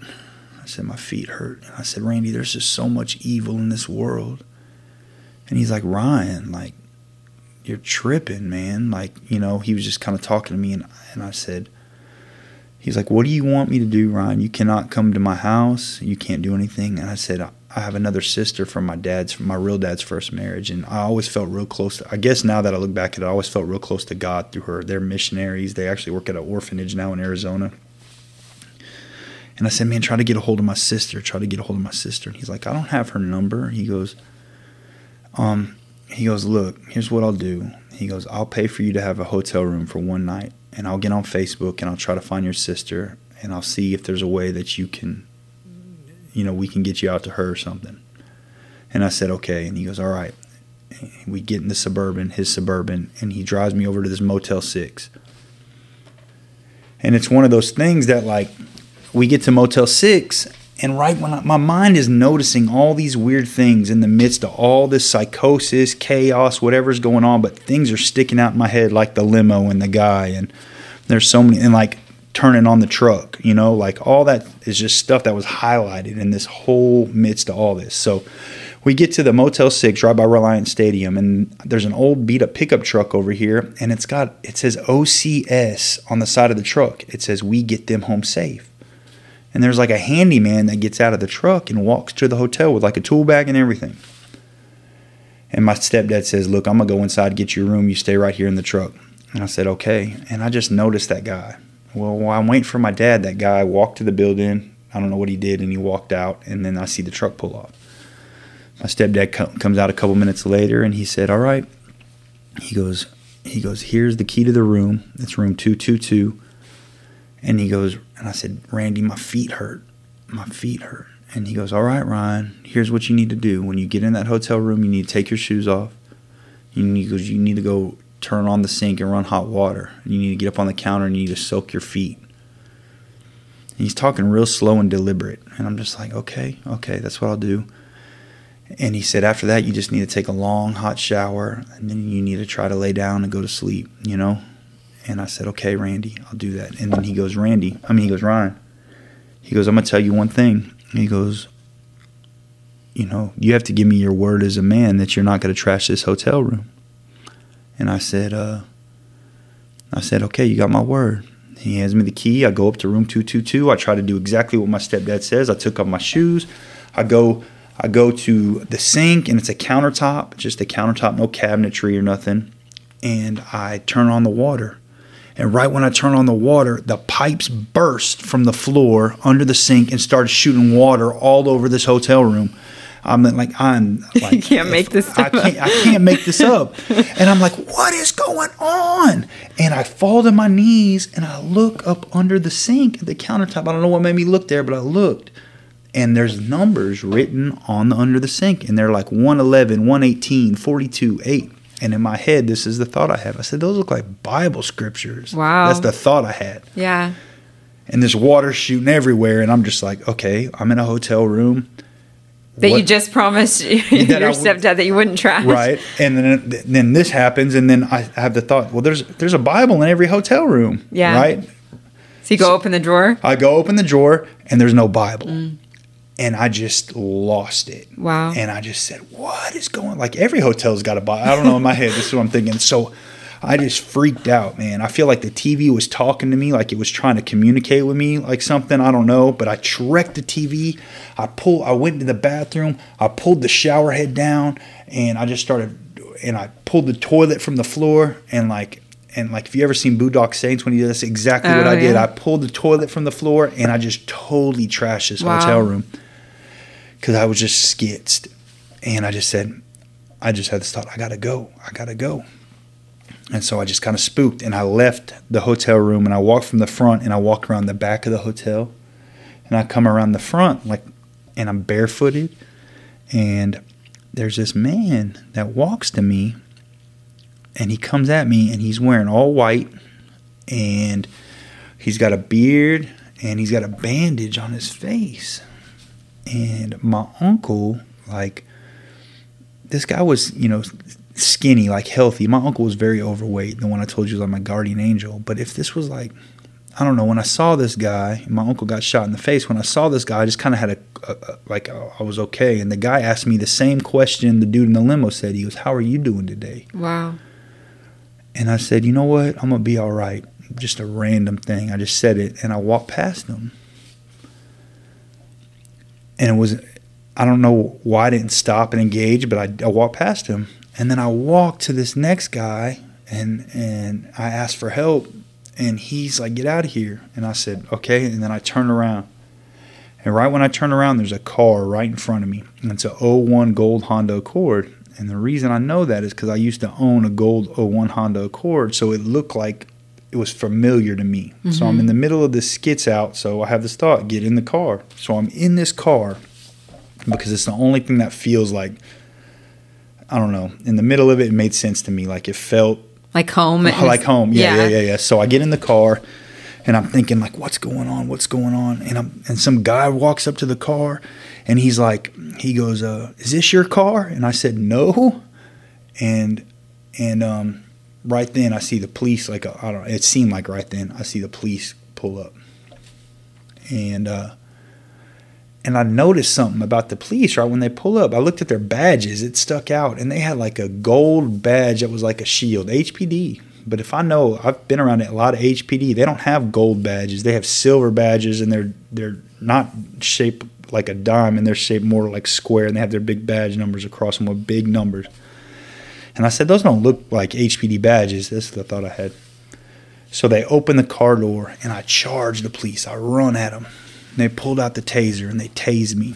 I said, My feet hurt. And I said, Randy, there's just so much evil in this world. And he's like, Ryan, like, you're tripping, man. Like, you know, he was just kind of talking to me. And, and I said, He's like, What do you want me to do, Ryan? You cannot come to my house. You can't do anything. And I said, I, have another sister from my dad's, from my real dad's first marriage, and I always felt real close. To, I guess now that I look back at it, I always felt real close to God through her. They're missionaries. They actually work at an orphanage now in Arizona. And I said, man, try to get a hold of my sister. Try to get a hold of my sister. And he's like, I don't have her number. He goes, um, he goes, look, here's what I'll do. He goes, I'll pay for you to have a hotel room for one night, and I'll get on Facebook and I'll try to find your sister, and I'll see if there's a way that you can, you know, we can get you out to her or something. And I said, okay. And he goes, all right. We get in the suburban, his suburban, and he drives me over to this Motel Six. And it's one of those things that like we get to Motel 6 and right when I, my mind is noticing all these weird things in the midst of all this psychosis, chaos, whatever's going on, but things are sticking out in my head like the limo and the guy and there's so many and like turning on the truck, you know, like all that is just stuff that was highlighted in this whole midst of all this. So we get to the Motel 6 right by Reliant Stadium, and there's an old beat up pickup truck over here, and it's got, it says OCS on the side of the truck. It says, We get them home safe. And there's like a handyman that gets out of the truck and walks to the hotel with like a tool bag and everything. And my stepdad says, Look, I'm going to go inside, get your room. You stay right here in the truck. And I said, Okay. And I just noticed that guy. Well, while I'm waiting for my dad, that guy walked to the building. I don't know what he did, and he walked out, and then I see the truck pull off. My stepdad co- comes out a couple minutes later, and he said, "All right." He goes, he goes, "Here's the key to the room. It's room two two two. And he goes, and I said, "Randy, my feet hurt. My feet hurt." And he goes, "All right, Ryan. Here's what you need to do. When you get in that hotel room, you need to take your shoes off. Need, he goes, you need to go turn on the sink and run hot water. You need to get up on the counter and you need to soak your feet." And he's talking real slow and deliberate, and I'm just like, "Okay, okay, that's what I'll do." And he said, after that, you just need to take a long hot shower and then you need to try to lay down and go to sleep, you know? And I said, okay, Randy, I'll do that. And then he goes, Randy, I mean, he goes, Ryan, he goes, I'm going to tell you one thing. He goes, you know, you have to give me your word as a man that you're not going to trash this hotel room. And I said, uh, I said, okay, you got my word. He hands me the key. I go up to room 222. I try to do exactly what my stepdad says. I took off my shoes. I go I go to the sink and it's a countertop, just a countertop, no cabinetry or nothing. And I turn on the water. And right when I turn on the water, the pipes burst from the floor under the sink and started shooting water all over this hotel room. I'm like, I'm like, you can't make this I can't, I can't make this up. And I'm like, what is going on? And I fall to my knees and I look up under the sink at the countertop. I don't know what made me look there, but I looked and there's numbers written on the under the sink and they're like 111 118 42 8 and in my head this is the thought i have i said those look like bible scriptures Wow. that's the thought i had Yeah. and there's water shooting everywhere and i'm just like okay i'm in a hotel room That you just promised your would- stepdad that you wouldn't trash. right and then then this happens and then i have the thought well there's there's a bible in every hotel room Yeah. right So you go open the drawer. i go open the drawer and there's no bible mm. And i just lost it Wow. And I just said, "What is going?" Like every hotel's got a bar. I don't know in my head. This is what I'm thinking. So I just freaked out, man. I feel like the TV was talking to me, like it was trying to communicate with me, like something. I don't know. But I tracked the TV. I pulled. I went into the bathroom. I pulled the shower head down, and I just started. And I pulled the toilet from the floor, and like. And like, if you ever seen Boondock Saints when he did that's exactly what Oh, I did. I pulled the toilet from the floor, and I just totally trashed this Wow. hotel room because I was just skitzed. And I just said, I just had this thought, I gotta go, I gotta go. And so I just kind of spooked and I left the hotel room and I walked from the front and I walked around the back of the hotel. And I come around the front, like, and I'm barefooted. And there's this man that walks to me and he comes at me and he's wearing all white and he's got a beard and he's got a bandage on his face and my uncle like this guy was you know skinny like healthy my uncle was very overweight the one i told you was like my guardian angel but if this was like i don't know when i saw this guy my uncle got shot in the face when i saw this guy i just kind of had a, a, a like uh, i was okay and the guy asked me the same question the dude in the limo said he was, how are you doing today Wow. and I said, you know what? I'm gonna be all right. Just a random thing. I just said it, and I walked past him. And it was, I don't know why I didn't stop and engage, but I, I walked past him. And then I walked to this next guy and and I asked for help and he's like, get out of here. And I said, okay. And then I turned around. And right when I turned around, there's a car right in front of me. And it's a 01 gold Honda Accord. And the reason I know that is because I used to own a gold 01 Honda Accord. So it looked like it was familiar to me. Mm-hmm. So I'm in the middle of this skits out. So I have this thought get in the car. So I'm in this car because it's the only thing that feels like, I don't know, in the middle of it, it made sense to me. Like it felt like home. Like home. Yeah, yeah, yeah, yeah, yeah. So I get in the car and I'm thinking like, what's going on? What's going on? And I'm and some guy walks up to the car and he's like, he goes, uh, is this your car? And I said, no. And and um, right then I see the police. Like I don't. It seemed like right then I see the police pull up. And uh, and I noticed something about the police right when they pull up. I looked at their badges, it stuck out, and they had like a gold badge that was like a shield, HPD. But if I know, I've been around a lot of HPD. They don't have gold badges; they have silver badges, and they're they're not shaped like a dime, and they're shaped more like square, and they have their big badge numbers across them with big numbers. And I said, those don't look like HPD badges. This is the thought I had. So they open the car door, and I charge the police. I run at them they pulled out the taser and they tased me,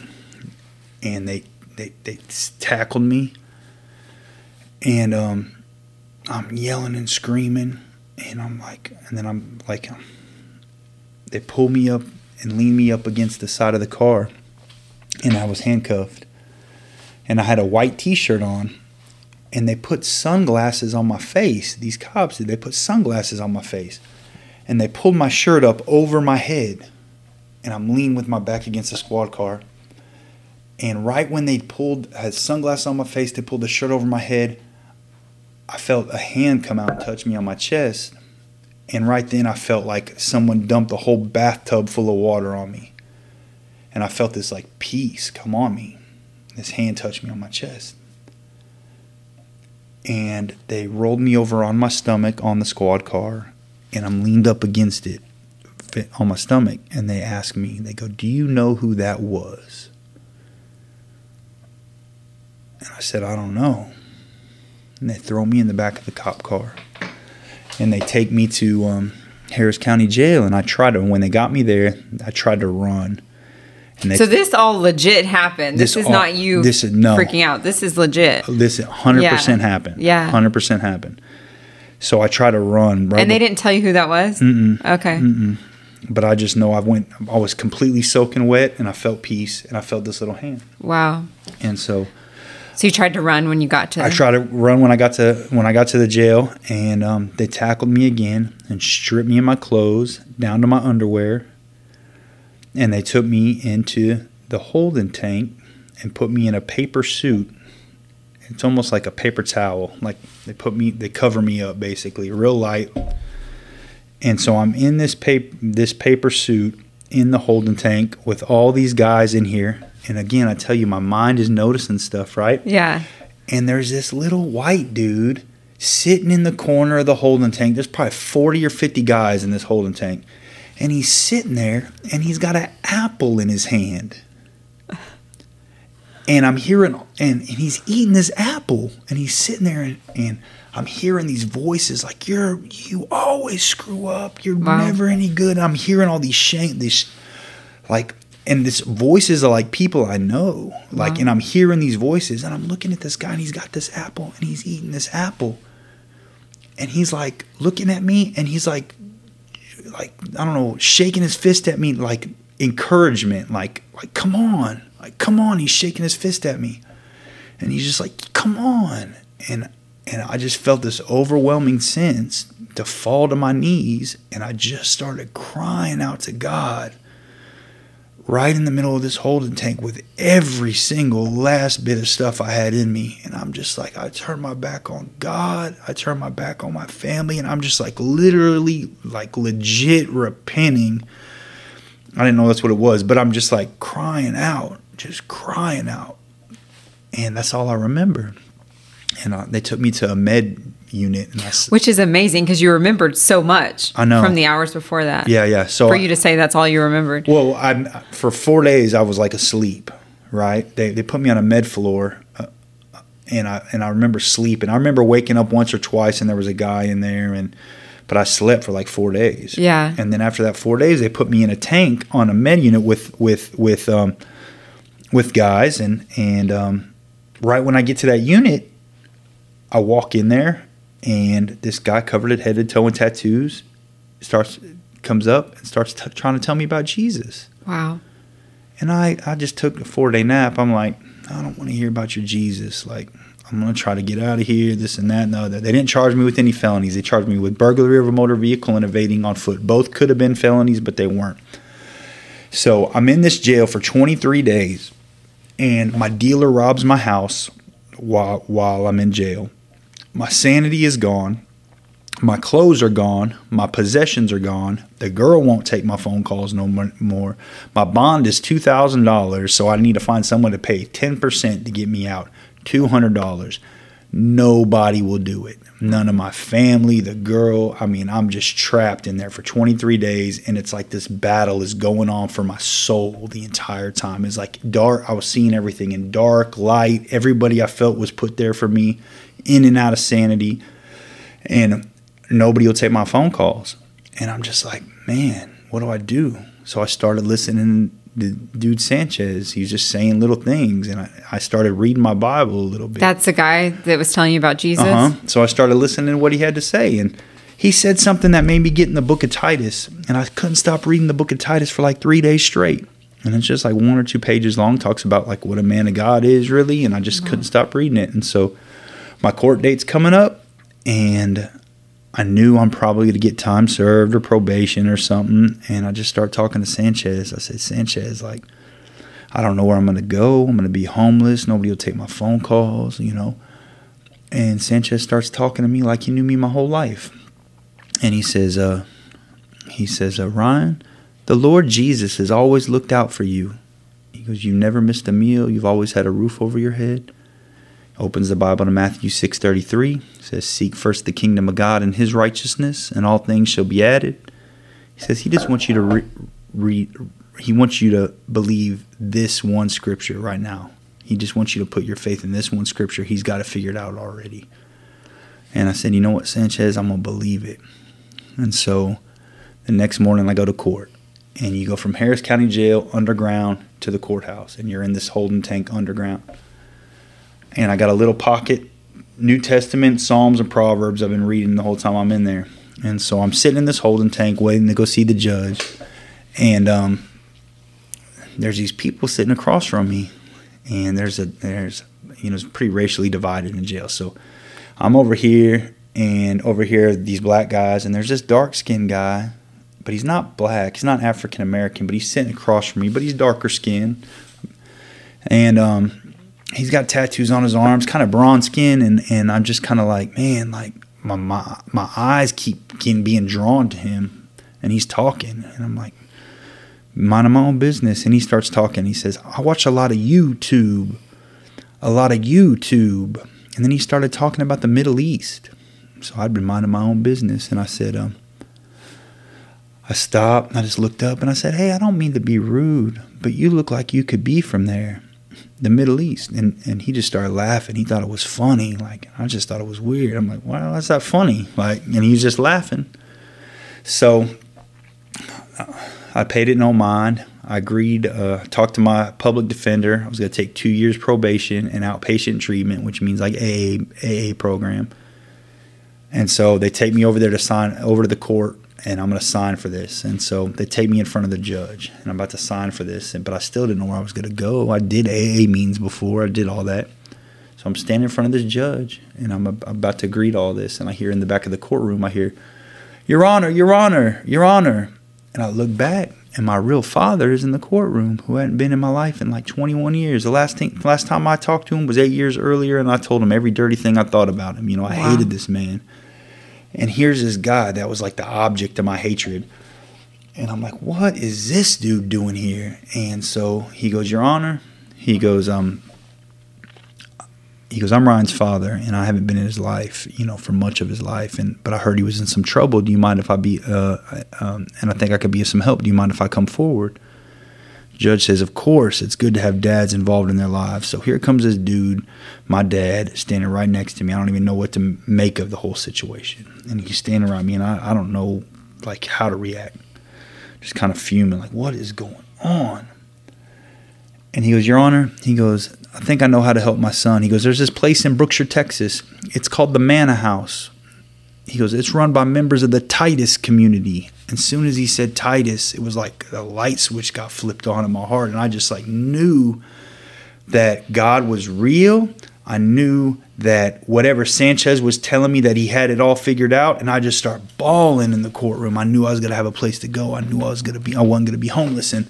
and they they they tackled me, and um, I'm yelling and screaming, and I'm like, and then I'm like, um, they pull me up and lean me up against the side of the car, and I was handcuffed, and I had a white T-shirt on, and they put sunglasses on my face. These cops did. They put sunglasses on my face, and they pulled my shirt up over my head and I'm leaning with my back against the squad car. And right when they pulled, had sunglasses on my face, they pulled the shirt over my head. I felt a hand come out and touch me on my chest. And right then I felt like someone dumped a whole bathtub full of water on me. And I felt this like peace come on me. This hand touched me on my chest. And they rolled me over on my stomach on the squad car, and I'm leaned up against it on my stomach and they ask me, they go, Do you know who that was? And I said, I don't know. And they throw me in the back of the cop car and they take me to um, Harris County Jail. And I tried to, when they got me there, I tried to run. So this all legit happened. This, this is all, not you this is, no, freaking out. This is legit. This 100% yeah. happened. Yeah. 100% happened. So I tried to run. Right and they didn't tell you who that was? Mm-mm. Okay. Mm-mm but I just know I went. I was completely soaking wet, and I felt peace, and I felt this little hand. Wow. And so. So you tried to run when you got to. I tried to run when I got to when I got to the jail, and um, they tackled me again and stripped me of my clothes down to my underwear, and they took me into the holding tank and put me in a paper suit. It's almost like a paper towel. Like they put me, they cover me up basically, real light and so I'm in this paper this paper suit in the holding tank with all these guys in here. And again, I tell you, my mind is noticing stuff, right? Yeah. And there's this little white dude sitting in the corner of the holding tank. There's probably 40 or 50 guys in this holding tank. And he's sitting there and he's got an apple in his hand. And I'm hearing, and, and he's eating this apple and he's sitting there and, and I'm hearing these voices like you're you always screw up. You're wow. never any good. I'm hearing all these shame these like and this voices are like people I know. Like wow. and I'm hearing these voices and I'm looking at this guy and he's got this apple and he's eating this apple. And he's like looking at me and he's like like I don't know, shaking his fist at me like encouragement, like like come on. Like come on, he's shaking his fist at me. And he's just like, come on. And and I just felt this overwhelming sense to fall to my knees. And I just started crying out to God right in the middle of this holding tank with every single last bit of stuff I had in me. And I'm just like, I turned my back on God. I turned my back on my family. And I'm just like, literally, like, legit repenting. I didn't know that's what it was, but I'm just like crying out, just crying out. And that's all I remember and uh, they took me to a med unit, I, which is amazing because you remembered so much. I know from the hours before that. Yeah, yeah. So for you to say that's all you remembered. Well, I'm for four days I was like asleep. right? They they put me on a med floor, uh, and I and I remember sleeping. I remember waking up once or twice, and there was a guy in there, and but I slept for like four days. Yeah. And then after that four days, they put me in a tank on a med unit with with with um, with guys, and and um, right when I get to that unit, I walk in there, and this guy covered it head to toe in tattoos starts comes up and starts t- trying to tell me about Jesus. Wow. And I, I just took a four day nap. I'm like, I don't want to hear about your Jesus. Like, I'm going to try to get out of here, this and that and the other. They didn't charge me with any felonies. They charged me with burglary of a motor vehicle and evading on foot. Both could have been felonies, but they weren't. So I'm in this jail for 23 days, and my dealer robs my house while, while I'm in jail. My sanity is gone. My clothes are gone. My possessions are gone. The girl won't take my phone calls no more. My bond is $2,000, so I need to find someone to pay 10% to get me out. $200. Nobody will do it. None of my family, the girl. I mean, I'm just trapped in there for 23 days, and it's like this battle is going on for my soul the entire time. It's like dark. I was seeing everything in dark, light. Everybody I felt was put there for me, in and out of sanity. And nobody will take my phone calls. And I'm just like, man, what do I do? So I started listening to dude Sanchez. He was just saying little things. And I, I started reading my Bible a little bit. That's the guy that was telling you about Jesus? Uh-huh. So I started listening to what he had to say. And he said something that made me get in the book of Titus. And I couldn't stop reading the book of Titus for like three days straight. And it's just like one or two pages long, talks about like what a man of God is really. And I just wow. couldn't stop reading it. And so my court date's coming up. And I knew I'm probably going to get time served or probation or something. And I just start talking to Sanchez. I said, Sanchez, like, I don't know where I'm going to go. I'm going to be homeless. Nobody will take my phone calls, you know. And Sanchez starts talking to me like he knew me my whole life. And he says, uh, he says, uh, Ryan, the Lord Jesus has always looked out for you. He goes, You've never missed a meal. You've always had a roof over your head opens the Bible to Matthew 6:33 says seek first the kingdom of God and his righteousness and all things shall be added. He says he just wants you to read re, he wants you to believe this one scripture right now. He just wants you to put your faith in this one scripture. He's got it figured out already. And I said, "You know what, Sanchez, I'm going to believe it." And so the next morning I go to court and you go from Harris County Jail underground to the courthouse and you're in this holding tank underground and I got a little pocket New Testament, Psalms, and Proverbs I've been reading the whole time I'm in there. And so I'm sitting in this holding tank waiting to go see the judge. And um, there's these people sitting across from me. And there's a, there's, you know, it's pretty racially divided in jail. So I'm over here and over here, these black guys. And there's this dark skinned guy, but he's not black. He's not African American, but he's sitting across from me, but he's darker skinned. And um, he's got tattoos on his arms, kind of bronze skin, and and I'm just kind of like, man, like my my my eyes keep getting being drawn to him, and he's talking, and I'm like, minding my own business, and he starts talking. He says, I watch a lot of YouTube, a lot of YouTube, and then he started talking about the Middle East. So I'd been minding my own business, and I said, um. I stopped and I just looked up and I said, Hey, I don't mean to be rude, but you look like you could be from there the Middle East. And, and he just started laughing. He thought it was funny. Like, I just thought it was weird. I'm like, well, that's not funny. Like, and he was just laughing. So I paid it no mind. I agreed, uh, talked to my public defender. I was going to take two years probation and outpatient treatment, which means like AA, AA program. And so they take me over there to sign over to the court and I'm going to sign for this. And so they take me in front of the judge, and I'm about to sign for this, but I still didn't know where I was going to go. I did AA means before, I did all that. So I'm standing in front of this judge, and I'm about to greet all this, and I hear in the back of the courtroom, I hear, Your Honor, Your Honor, Your Honor. And I look back, and my real father is in the courtroom, who hadn't been in my life in like 21 years. The last thing, last time I talked to him was eight years earlier, and I told him every dirty thing I thought about him. You know, I wow. hated this man. And here's this guy that was like the object of my hatred. And I'm like, what is this dude doing here? And so he goes, Your Honor, he goes, um, he goes, I'm Ryan's father, and I haven't been in his life, you know, for much of his life, and but I heard he was in some trouble. Do you mind if I be, uh, um, and I think I could be of some help. Do you mind if I come forward? Judge says, Of course, it's good to have dads involved in their lives. So here comes this dude, my dad, standing right next to me. I don't even know what to make of the whole situation. And he's standing around me, and I, I don't know like how to react. Just kind of fuming, like, what is going on? And he goes, Your Honor, he goes, I think I know how to help my son. He goes, There's this place in Brookshire, Texas. It's called the Manna House. He goes, It's run by members of the Titus community. And as soon as he said Titus, it was like a light switch got flipped on in my heart. And I just like knew that God was real. I knew that whatever Sanchez was telling me that he had it all figured out, and I just start bawling in the courtroom. I knew I was gonna have a place to go. I knew I was gonna be I wasn't gonna be homeless, and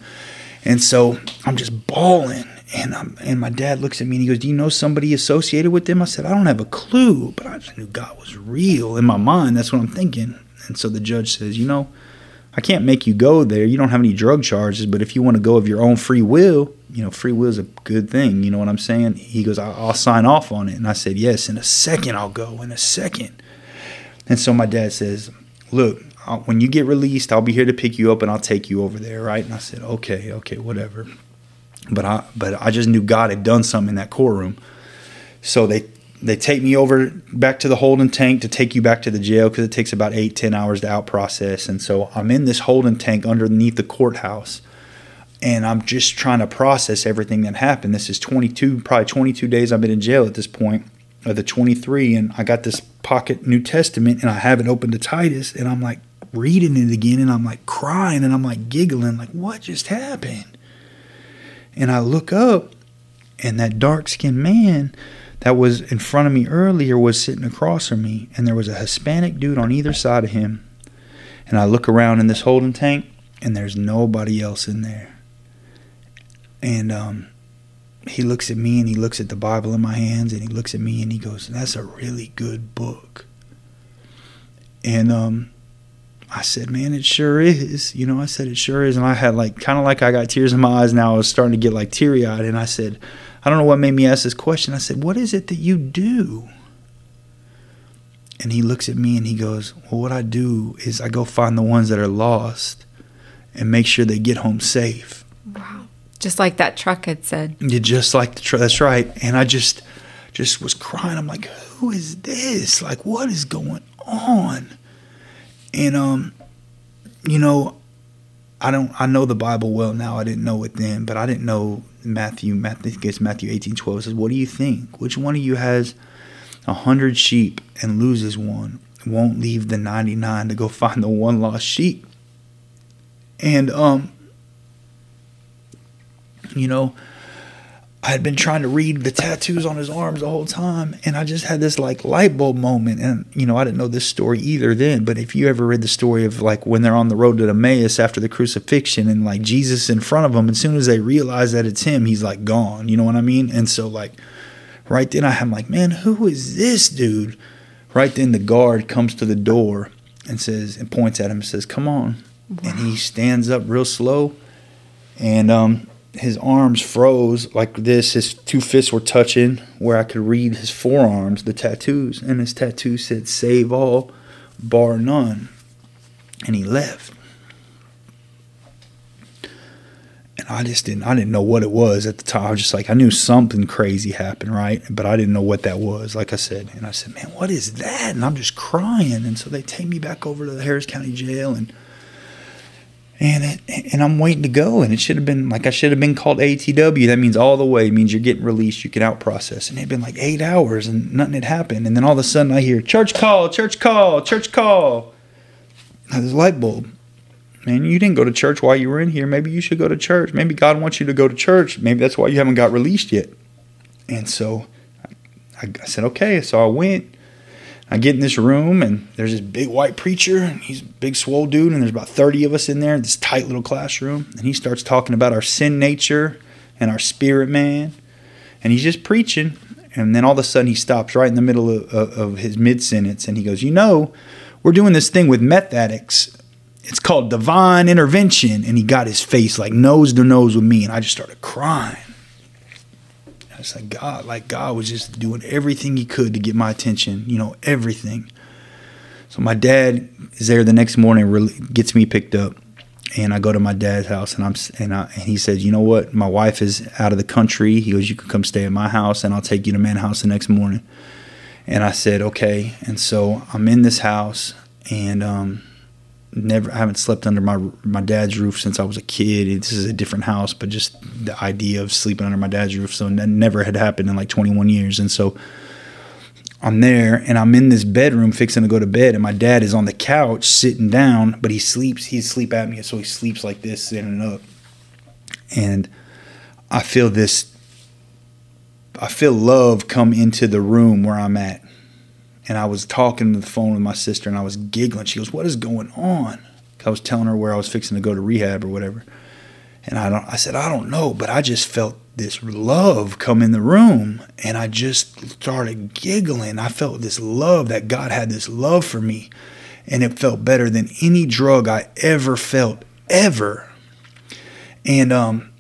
and so I'm just bawling. And I'm, and my dad looks at me and he goes, "Do you know somebody associated with them?" I said, "I don't have a clue, but I just knew God was real in my mind. That's what I'm thinking." And so the judge says, "You know, I can't make you go there. You don't have any drug charges, but if you want to go of your own free will, you know, free will is a good thing. You know what I'm saying?" He goes, "I'll, I'll sign off on it." And I said, "Yes, in a second I'll go. In a second. And so my dad says, "Look, when you get released, I'll be here to pick you up and I'll take you over there, right?" And I said, "Okay, okay, whatever." But I but I just knew God had done something in that courtroom. So they they take me over back to the holding tank to take you back to the jail because it takes about eight ten hours to out process. And so I'm in this holding tank underneath the courthouse, and I'm just trying to process everything that happened. This is 22 probably 22 days I've been in jail at this point of the 23, and I got this pocket New Testament and I have it open to Titus, and I'm like reading it again, and I'm like crying and I'm like giggling like what just happened and I look up, and that dark skinned man that was in front of me earlier was sitting across from me, and there was a Hispanic dude on either side of him. And I look around in this holding tank, and there's nobody else in there. And um, he looks at me and he looks at the Bible in my hands and he looks at me and he goes, That's a really good book. And um, I said, man, it sure is. You know, I said, it sure is. And I had like, kind of like I got tears in my eyes now. I was starting to get like teary eyed. And I said, I don't know what made me ask this question. I said, what is it that you do? And he looks at me and he goes, well, what I do is I go find the ones that are lost and make sure they get home safe. Wow. Just like that truck had said. Yeah, just like the truck. That's right. And I just, just was crying. I'm like, who is this? Like, what is going on? And um, you know, I don't I know the Bible well now. I didn't know it then, but I didn't know Matthew. Matthew it's Matthew eighteen twelve says, "What do you think? Which one of you has a hundred sheep and loses one? Won't leave the ninety nine to go find the one lost sheep?" And um, you know, I had been trying to read the tattoos on his arms the whole time, and I just had this like light bulb moment. And you know, I didn't know this story either then. But if you ever read the story of like when they're on the road to Emmaus after the crucifixion, and like Jesus in front of them, as soon as they realize that it's him, he's like gone. You know what I mean? And so like right then, I'm like, man, who is this dude? Right then, the guard comes to the door and says and points at him and says, "Come on." Wow. And he stands up real slow, and um his arms froze like this. His two fists were touching where I could read his forearms, the tattoos, and his tattoo said "Save all, bar none," and he left. And I just didn't. I didn't know what it was at the time. I was just like, I knew something crazy happened, right? But I didn't know what that was. Like I said, and I said, "Man, what is that?" And I'm just crying. And so they take me back over to the Harris County Jail and and it, and I'm waiting to go, and it should have been like I should have been called ATW. That means all the way. It means you're getting released. You can out process, and it had been like eight hours, and nothing had happened. And then all of a sudden, I hear church call, church call, church call. Now this light bulb, man, you didn't go to church while you were in here. Maybe you should go to church. Maybe God wants you to go to church. Maybe that's why you haven't got released yet. And so I, I said, okay. So I went I get in this room and there's this big white preacher and he's a big swole dude and there's about 30 of us in there in this tight little classroom. And he starts talking about our sin nature and our spirit man. And he's just preaching. And then all of a sudden he stops right in the middle of, of, of his mid sentence and he goes you know we're doing this thing with meth addicts. It's called divine intervention. And he got his face like nose to nose with me and I just started crying it's like God, like God was just doing everything he could to get my attention, you know, everything. So my dad is there the next morning, really gets me picked up, and I go to my dad's house, and I'm and, I, and he said, you know what, my wife is out of the country. He goes, you can come stay at my house, and I'll take you to man house the next morning. And I said, okay. And so I'm in this house, and um, never I haven't slept under my my dad's roof since I was a kid. This is a different house, but just the idea of sleeping under my dad's roof, so that never had happened in like 21 years. And so I'm there and I'm in this bedroom fixing to go to bed, and my dad is on the couch sitting down, but he sleeps. He's sleep apnea, so he sleeps like this, sitting up. And I feel this. I feel love come into the room where I'm at, and I was talking on the phone with my sister, and I was giggling. She goes, "What is going on?" I was telling her where I was fixing to go to rehab or whatever, and I don't. I said, "I don't know," but I just felt this love come in the room and I just started giggling. I felt this love that God had this love for me and it felt better than any drug I ever felt ever. And um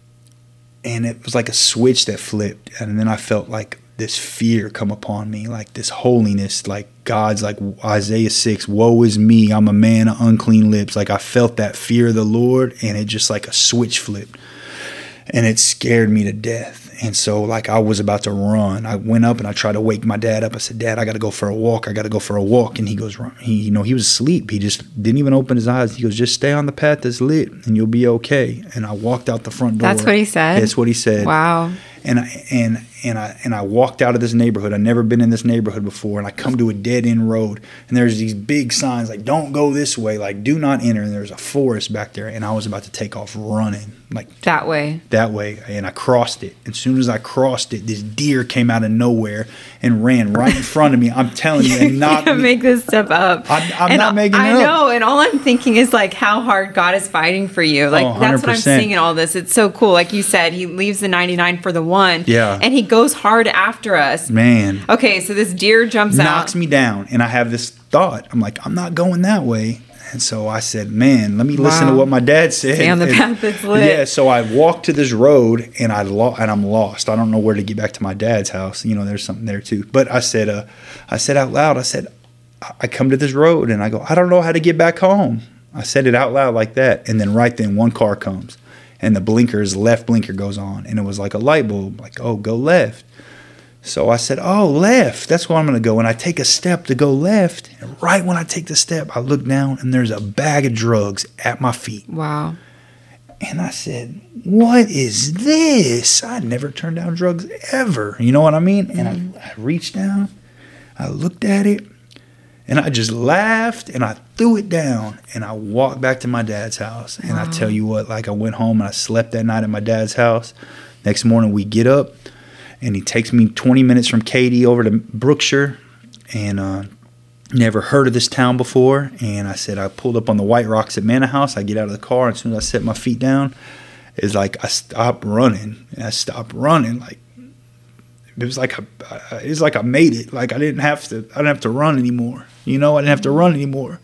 and it was like a switch that flipped and then I felt like this fear come upon me, like this holiness, like God's like Isaiah 6, woe is me, I'm a man of unclean lips. Like I felt that fear of the Lord and it just like a switch flipped and it scared me to death. And so, like, I was about to run. I went up and I tried to wake my dad up. I said, Dad, I got to go for a walk. I got to go for a walk. And he goes, Run. he, you know, he was asleep. He just didn't even open his eyes. He goes, just stay on the path that's lit and you'll be okay. And I walked out the front door. That's what he said. That's what he said. Wow. And I, and and I and I walked out of this neighborhood. I'd never been in this neighborhood before, and I come to a dead end road, and there's these big signs like "Don't go this way," like "Do not enter." And there's a forest back there, and I was about to take off running, like that way, that way, and I crossed it. As soon as I crossed it, this deer came out of nowhere and ran right in front of me. I'm telling you, and not make this stuff up. I'm, I'm not making. I know, and all I'm thinking is like how hard God is fighting for you. Like Oh, that's what I'm seeing in all this. It's so cool. Like you said, He leaves the 99 for the one. Yeah. and He goes hard after us. Man, Okay, so this deer jumps knocks out. Knocks me down, and I have this thought. I'm like, I'm not going that way. And so I said, man, let me listen to what my dad said. Stay on the And- path that's lit. Yeah, so I walked to this road and I lo- and I'm lost. I don't know where to get back to my dad's house. You know, there's something there too. But I said, uh, I said out loud, I said, I- I come to this road and I go, I don't know how to get back home. I said it out loud like that, and then right then one car comes, and the blinkers left blinker goes on, and it was like a light bulb, like oh go left. So I said, Oh, left. That's where I'm going to go. And I take a step to go left. And right when I take the step, I look down and there's a bag of drugs at my feet. Wow. And I said, What is this? I never turned down drugs ever. You know what I mean? And I, mm-hmm. I reached down, I looked at it, and I just laughed and I threw it down. And I walked back to my dad's house. And I tell you what, like I went home and I slept that night at my dad's house. Next morning, we get up and he takes me 20 minutes from Katy over to Brookshire. And, uh, never heard of this town before and i said i pulled up on the white rocks at Manna House i get out of the car and as soon as i set my feet down it's like i stopped running and i stopped running like it was like I, it was like i made it like i didn't have to i didn't have to run anymore you know i didn't have to run anymore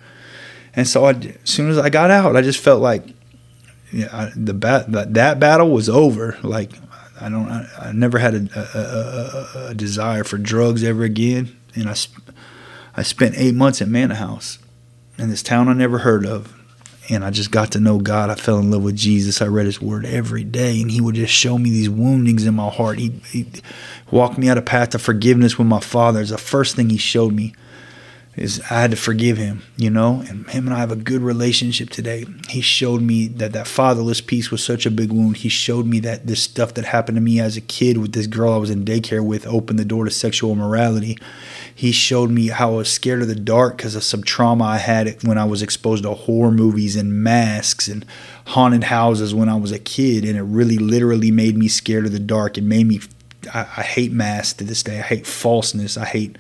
and so I, as soon as i got out i just felt like I, the bat that, that battle was over like i don't i, I never had a, a, a, a, desire for drugs ever again and i I spent eight months at Manna House in this town I never heard of. And I just got to know God. I fell in love with Jesus. I read his word every day, and he would just show me these woundings in my heart. He, he walked me out a path of forgiveness with my father. It's the first thing he showed me is I had to forgive him, you know, and him and I have a good relationship today. He showed me that that fatherless piece was such a big wound. He showed me that this stuff that happened to me as a kid with this girl I was in daycare with opened the door to sexual immorality. He showed me how I was scared of the dark because of some trauma I had when I was exposed to horror movies and masks and haunted houses when I was a kid, and it really literally made me scared of the dark. It made me I, I hate masks to this day. I hate falseness. I hate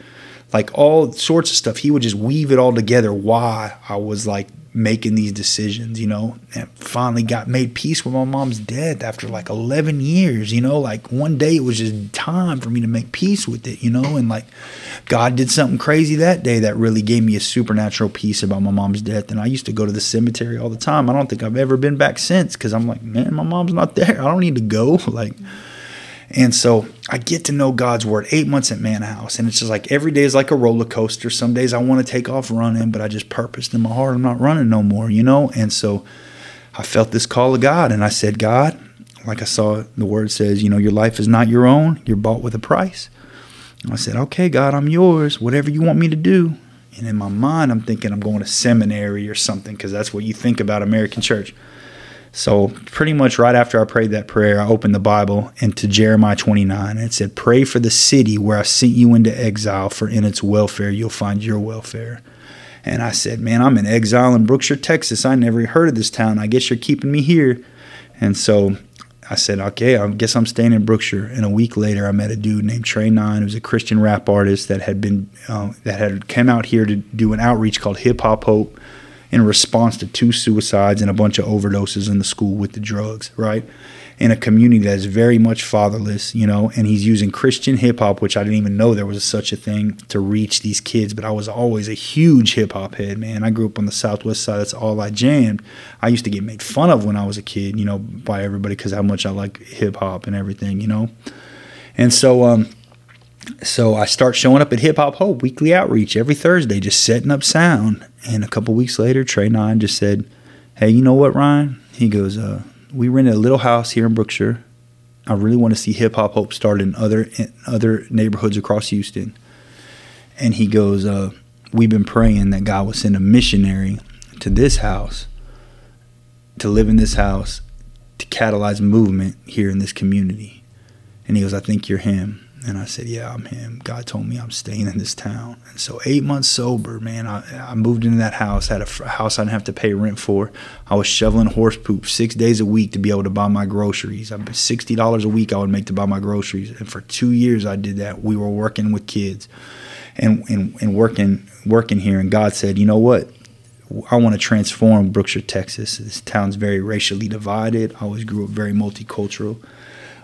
like all sorts of stuff. He would just weave it all together why I was like making these decisions, you know, and finally got made peace with my mom's death after like 11 years, you know, like one day it was just time for me to make peace with it, you know, and like God did something crazy that day that really gave me a supernatural peace about my mom's death. And I used to go to the cemetery all the time. I don't think I've ever been back since because I'm like, man, my mom's not there. I don't need to go. Like, and so I get to know God's word eight months at Man House. And it's just like every day is like a roller coaster. Some days I want to take off running, but I just purposed in my heart I'm not running no more, you know? And so I felt this call of God, and I said, God, like I saw the word says, you know, your life is not your own. You're bought with a price. And I said, okay, God, I'm yours. Whatever you want me to do. And in my mind, I'm thinking I'm going to seminary or something because that's what you think about American church. So, pretty much right after I prayed that prayer, I opened the Bible into Jeremiah 29 and it said, Pray for the city where I sent you into exile, for in its welfare you'll find your welfare. And I said, Man, I'm in exile in Brookshire, Texas. I never heard of this town. I guess you're keeping me here. And so I said, okay, I guess I'm staying in Brookshire. And a week later, I met a dude named Trey Nine, who's a Christian rap artist that had been uh, that had come out here to do an outreach called Hip Hop Hope in response to two suicides and a bunch of overdoses in the school with the drugs, right? in a community that is very much fatherless, you know, and he's using Christian hip hop, which I didn't even know there was such a thing to reach these kids. But I was always a huge hip hop head, man. I grew up on the Southwest side. That's all I jammed. I used to get made fun of when I was a kid, you know, by everybody because how much I like hip hop and everything, you know. And so, um, so I start showing up at Hip Hop Hope weekly outreach every Thursday, just setting up sound. And a couple weeks later, Trey Nine just said, "Hey, you know what, Ryan?" He goes, uh, we rented a little house here in Brookshire. I really want to see Hip Hop Hope start in other in other neighborhoods across Houston. And he goes, uh, "We've been praying that God would send a missionary to this house to live in this house to catalyze movement here in this community." And he goes, "I think you're him." And I said, Yeah, I'm him. God told me I'm staying in this town. And so, eight months sober, man, I, I moved into that house, had a house I didn't have to pay rent for. I was shoveling horse poop six days a week to be able to buy my groceries. I $60 a week I would make to buy my groceries. And for two years, I did that. We were working with kids and, and, and working, working here. And God said, You know what? I want to transform Brookshire, Texas. This town's very racially divided. I always grew up very multicultural.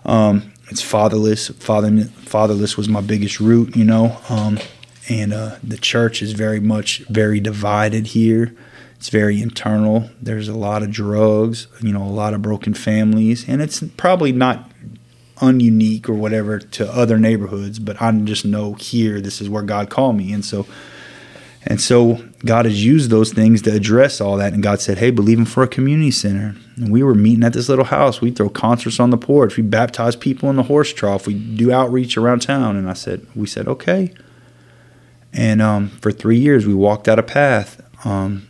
Um, it's fatherless. Father, fatherless was my biggest root, you know. Um, and uh, the church is very much very divided here. It's very internal. There's a lot of drugs, you know, a lot of broken families, and it's probably not ununique or whatever to other neighborhoods, but I just know here this is where God called me, and so and so God has used those things to address all that. And God said, Hey, believe him for a community center. And we were meeting at this little house. We'd throw concerts on the porch. We baptize people in the horse trough. We do outreach around town. And I said, We said, okay. And um, for three years, we walked out a path um,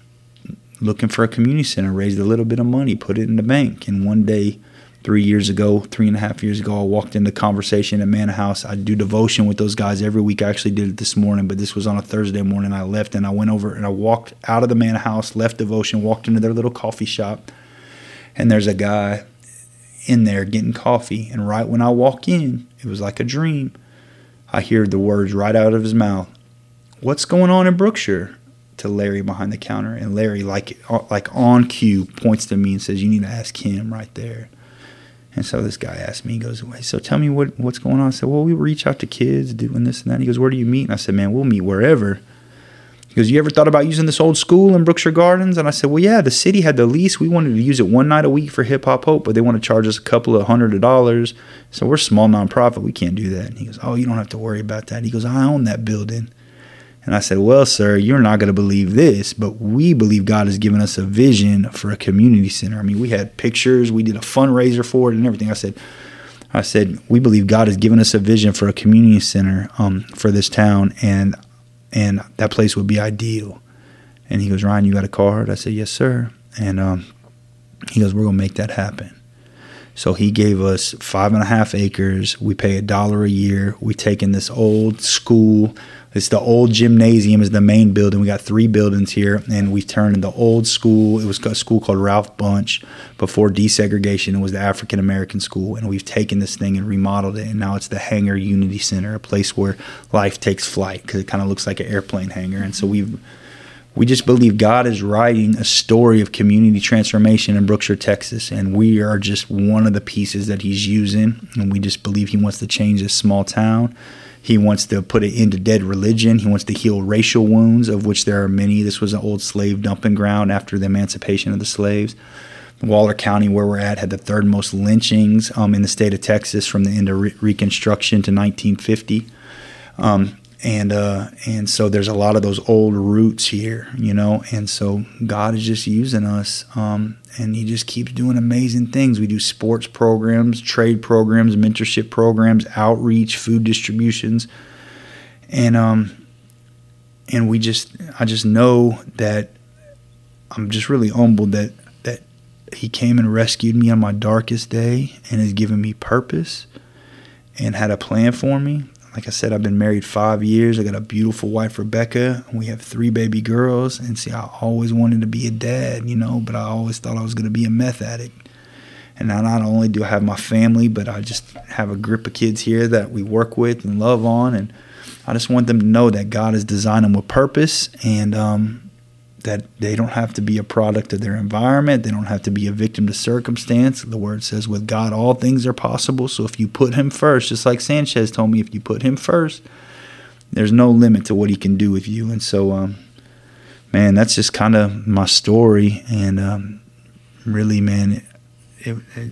looking for a community center, raised a little bit of money, put it in the bank. And one day, three years ago, three and a half years ago, I walked into conversation at Manna House. I do devotion with those guys every week. I actually did it this morning, but this was on a Thursday morning. I left and I went over and I walked out of the Manna House, left devotion, walked into their little coffee shop, and there's a guy in there getting coffee. And right when I walk in, it was like a dream. I hear the words right out of his mouth. What's going on in Brookshire? To Larry behind the counter, and Larry, like uh, like on cue, points to me and says, "You need to ask him right there." And so this guy asked me, he goes, so tell me what, what's going on. I said, well, we reach out to kids doing this and that. He goes, where do you meet? And I said, man, we'll meet wherever. He goes, you ever thought about using this old school in Brookshire Gardens? And I said, well, yeah, the city had the lease. We wanted to use it one night a week for Hip Hop Hope, but they want to charge us a couple of hundred of dollars. So we're a small nonprofit. We can't do that. And he goes, oh, you don't have to worry about that. He goes, I own that building. And I said, Well, sir, you're not going to believe this, but we believe God has given us a vision for a community center. I mean, we had pictures, we did a fundraiser for it and everything. I said, I said, we believe God has given us a vision for a community center um, for this town, and and that place would be ideal. And he goes, Ryan, you got a card? I said, Yes, sir. And um, he goes, We're gonna make that happen. So he gave us five and a half acres. We pay a dollar a year. We take in this old school it's the old gymnasium is the main building. We got three buildings here, and we turned in the old school. It was a school called Ralph Bunche before desegregation. It was the African American school, and we've taken this thing and remodeled it, and now it's the Hangar Unity Center, a place where life takes flight because it kind of looks like an airplane hangar. And so we've we just believe God is writing a story of community transformation in Brookshire, Texas, and we are just one of the pieces that He's using, and we just believe He wants to change this small town he wants to put an end to dead religion. He wants to heal racial wounds, of which there are many. This was an old slave dumping ground after the emancipation of the slaves. Waller County, where we're at, had the third most lynchings um, in the state of Texas from the end of re- Reconstruction to 1950. Um, and uh, and so there's a lot of those old roots here, you know, and so God is just using us, um, and He just keeps doing amazing things. We do sports programs, trade programs, mentorship programs, outreach, food distributions, and um, and we just I just know that I'm just really humbled that that He came and rescued me on my darkest day and has given me purpose and had a plan for me like I said, I've been married five years. I got a beautiful wife, Rebecca. We have three baby girls. And see, I always wanted to be a dad, you know, but I always thought I was going to be a meth addict. And now not only do I have my family, but I just have a group of kids here that we work with and love on. And I just want them to know that God has designed them with purpose. And um, that they don't have to be a product of their environment. They don't have to be a victim to circumstance. The word says, with God, all things are possible. So if you put Him first, just like Sanchez told me, if you put Him first, there's no limit to what He can do with you. And so, um, man, that's just kind of my story. And um, really, man, it, it,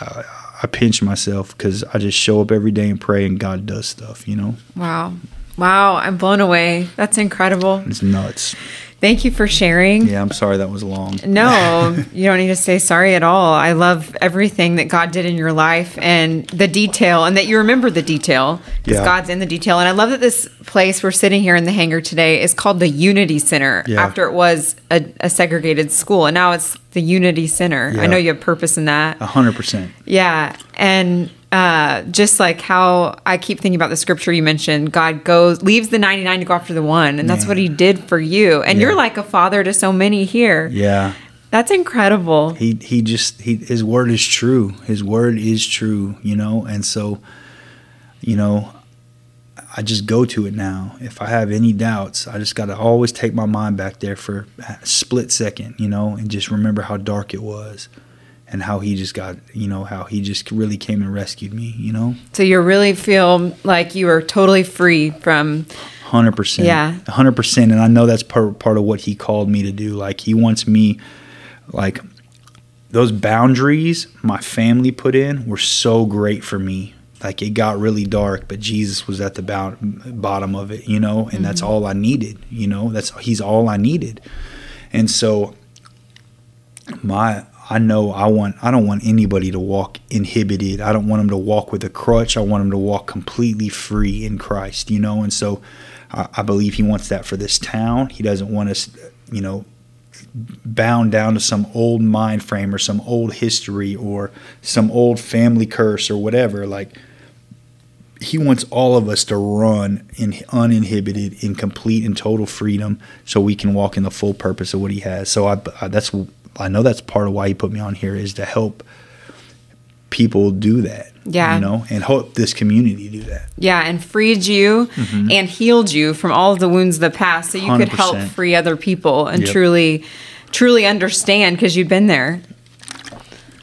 I, I pinch myself because I just show up every day and pray, and God does stuff, you know? Wow. Wow, I'm blown away. That's incredible. It's nuts. Thank you for sharing. Yeah, I'm sorry that was long. No, you don't need to say sorry at all. I love everything that God did in your life and the detail, and that you remember the detail because yeah. God's in the detail. And I love that this place we're sitting here in the hangar today is called the Unity Center yeah. after it was a, a, segregated school, and now it's the Unity Center. Yeah. I know you have purpose in that. A hundred percent. Yeah, and uh, just like how I keep thinking about the scripture you mentioned, God goes leaves the 99 to go after the one, and that's what he did for you. And yeah. you're like a father to so many here. Yeah. That's incredible. He he just he his word is true. His word is true, you know, and so you know, I just go to it now. If I have any doubts, I just got to always take my mind back there for a split second, you know, and just remember how dark it was and how he just got, you know, how he just really came and rescued me, you know? So you really feel like you are totally free from. 100%. Yeah. 100%. And I know that's part, part of what he called me to do. Like, he wants me, like, those boundaries my family put in were so great for me. Like, it got really dark, but Jesus was at the bottom of it, you know? And mm-hmm. that's all I needed, you know? That's, he's all I needed. And so, my I know I want I don't want anybody to walk inhibited. I don't want them to walk with a crutch. I want them to walk completely free in Christ, you know. And so I, I believe he wants that for this town. He doesn't want us, you know, bound down to some old mind frame or some old history or some old family curse or whatever. Like he wants all of us to run in uninhibited, in complete and total freedom, so we can walk in the full purpose of what he has. So I, I that's I know that's part of why he put me on here is to help people do that. Yeah. You know, and help this community do that. Yeah, and freed you mm-hmm. and healed you from all of the wounds of the past so you 100%. could help free other people and yep. truly truly understand because you've been there.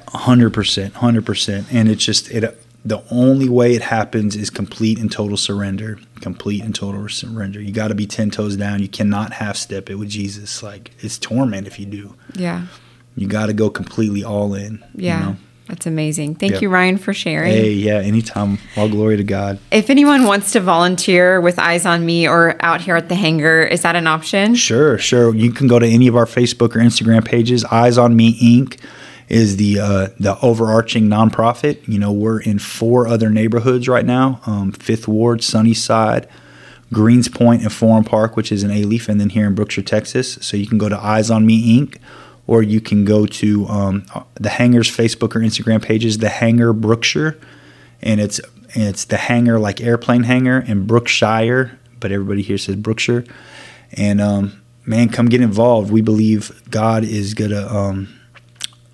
100%, 100%. And it's just it the only way it happens is complete and total surrender. Complete and total surrender. You got to be 10 toes down. You cannot half step it with Jesus. Like, it's torment if you do. Yeah. You got to go completely all in. Yeah. You know? That's amazing. Thank yep. you, Ryan, for sharing. Hey, yeah, anytime. All glory to God. If anyone wants to volunteer with Eyes on Me or out here at the hangar, is that an option? Sure, sure. You can go to any of our Facebook or Instagram pages, Eyes on Me Inc is the uh, the overarching nonprofit. You know, we're in four other neighborhoods right now: um, Fifth Ward, Sunnyside, Greenspoint, and Forum Park, which is in Alief, and then here in Brookshire, Texas. So you can go to Eyes on Me Inc. Or you can go to um, the Hangers Facebook or Instagram pages, the Hanger Brookshire, and it's it's the Hanger like airplane hangar in Brookshire, but everybody here says Brookshire. And um, man, come get involved. We believe God is gonna um,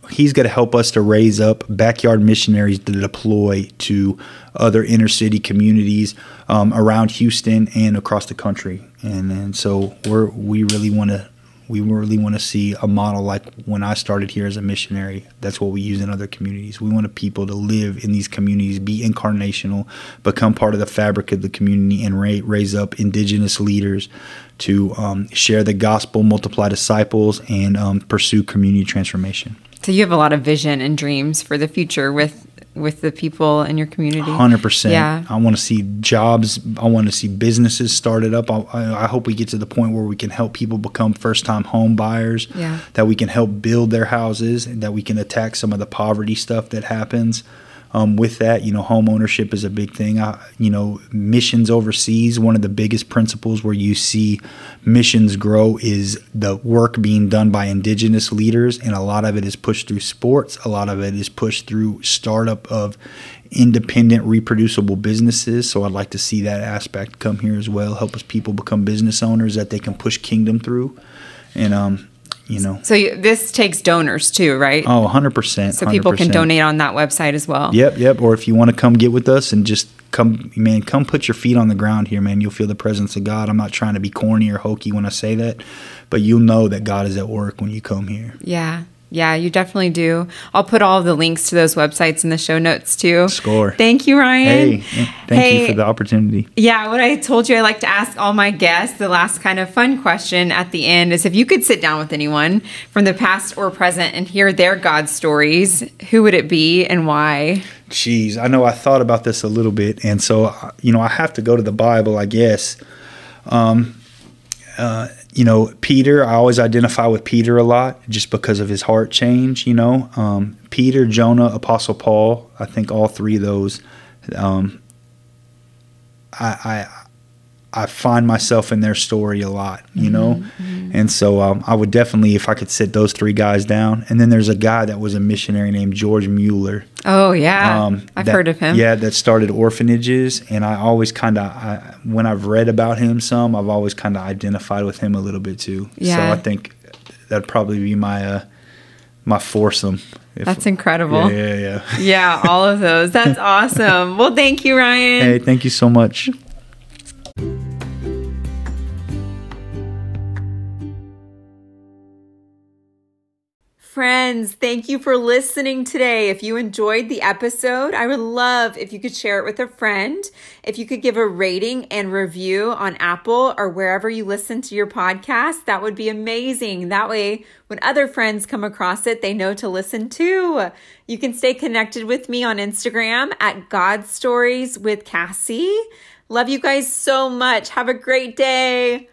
he's going to help us to raise up backyard missionaries to deploy to other inner city communities um, around Houston and across the country. And, and so we're, we really want to we really want to see a model like when I started here as a missionary. That's what we use in other communities. We want people to live in these communities, be incarnational, become part of the fabric of the community, and raise up indigenous leaders to um, share the gospel, multiply disciples, and um, pursue community transformation. So you have a lot of vision and dreams for the future with with the people in your community. Hundred percent. Yeah. I want to see jobs. I want to see businesses started up. I, I hope we get to the point where we can help people become first-time home buyers. Yeah. That we can help build their houses, and that we can attack some of the poverty stuff that happens. Um, with that, you know, home ownership is a big thing. I, you know, missions overseas. One of the biggest principles where you see missions grow is the work being done by indigenous leaders, and a lot of it is pushed through sports. A lot of it is pushed through startup of independent, reproducible businesses. So I'd like to see that aspect come here as well. Help us people become business owners that they can push kingdom through, and um, you know. So you, this takes donors too, right? Oh, 100%. so people can donate on that website as well. Yep, yep. Or if you want to come get with us and just come, man, come put your feet on the ground here, man. You'll feel the presence of God. I'm not trying to be corny or hokey when I say that, but you'll know that God is at work when you come here. Yeah. Yeah, you definitely do. I'll put all the links to those websites in the show notes too. Score. Thank you, Ryan. Hey, thank you for the opportunity. Yeah, what I told you I like to ask all my guests, the last kind of fun question at the end is if you could sit down with anyone from the past or present and hear their God stories, who would it be and why? Jeez, I know I thought about this a little bit, and so you know I have to go to the Bible, I guess. Um, uh, you know, Peter, I always identify with Peter a lot just because of his heart change. You know, um, Peter, Jonah, Apostle Paul. I think all three of those. Um, I, I I find myself in their story a lot, you know, and so um, I would definitely, if I could sit those three guys down, and then there's a guy that was a missionary named George Mueller. Oh, yeah. Um, I've that- heard of him. Yeah, that started orphanages, and I always kind of, when I've read about him some, I've always kind of identified with him a little bit too. Yeah. So I think that'd probably be my uh, my foursome. if- That's incredible. Yeah, yeah, yeah. Yeah, all of those. That's awesome. Well, thank you, Ryan. Hey, thank you so much. Friends, thank you for listening today. If you enjoyed the episode, I would love if you could share it with a friend. If you could give a rating and review on Apple or wherever you listen to your podcast, that would be amazing. That way, when other friends come across it, they know to listen too. You can stay connected with me on Instagram at God Stories with Cassie. Love you guys so much. Have a great day.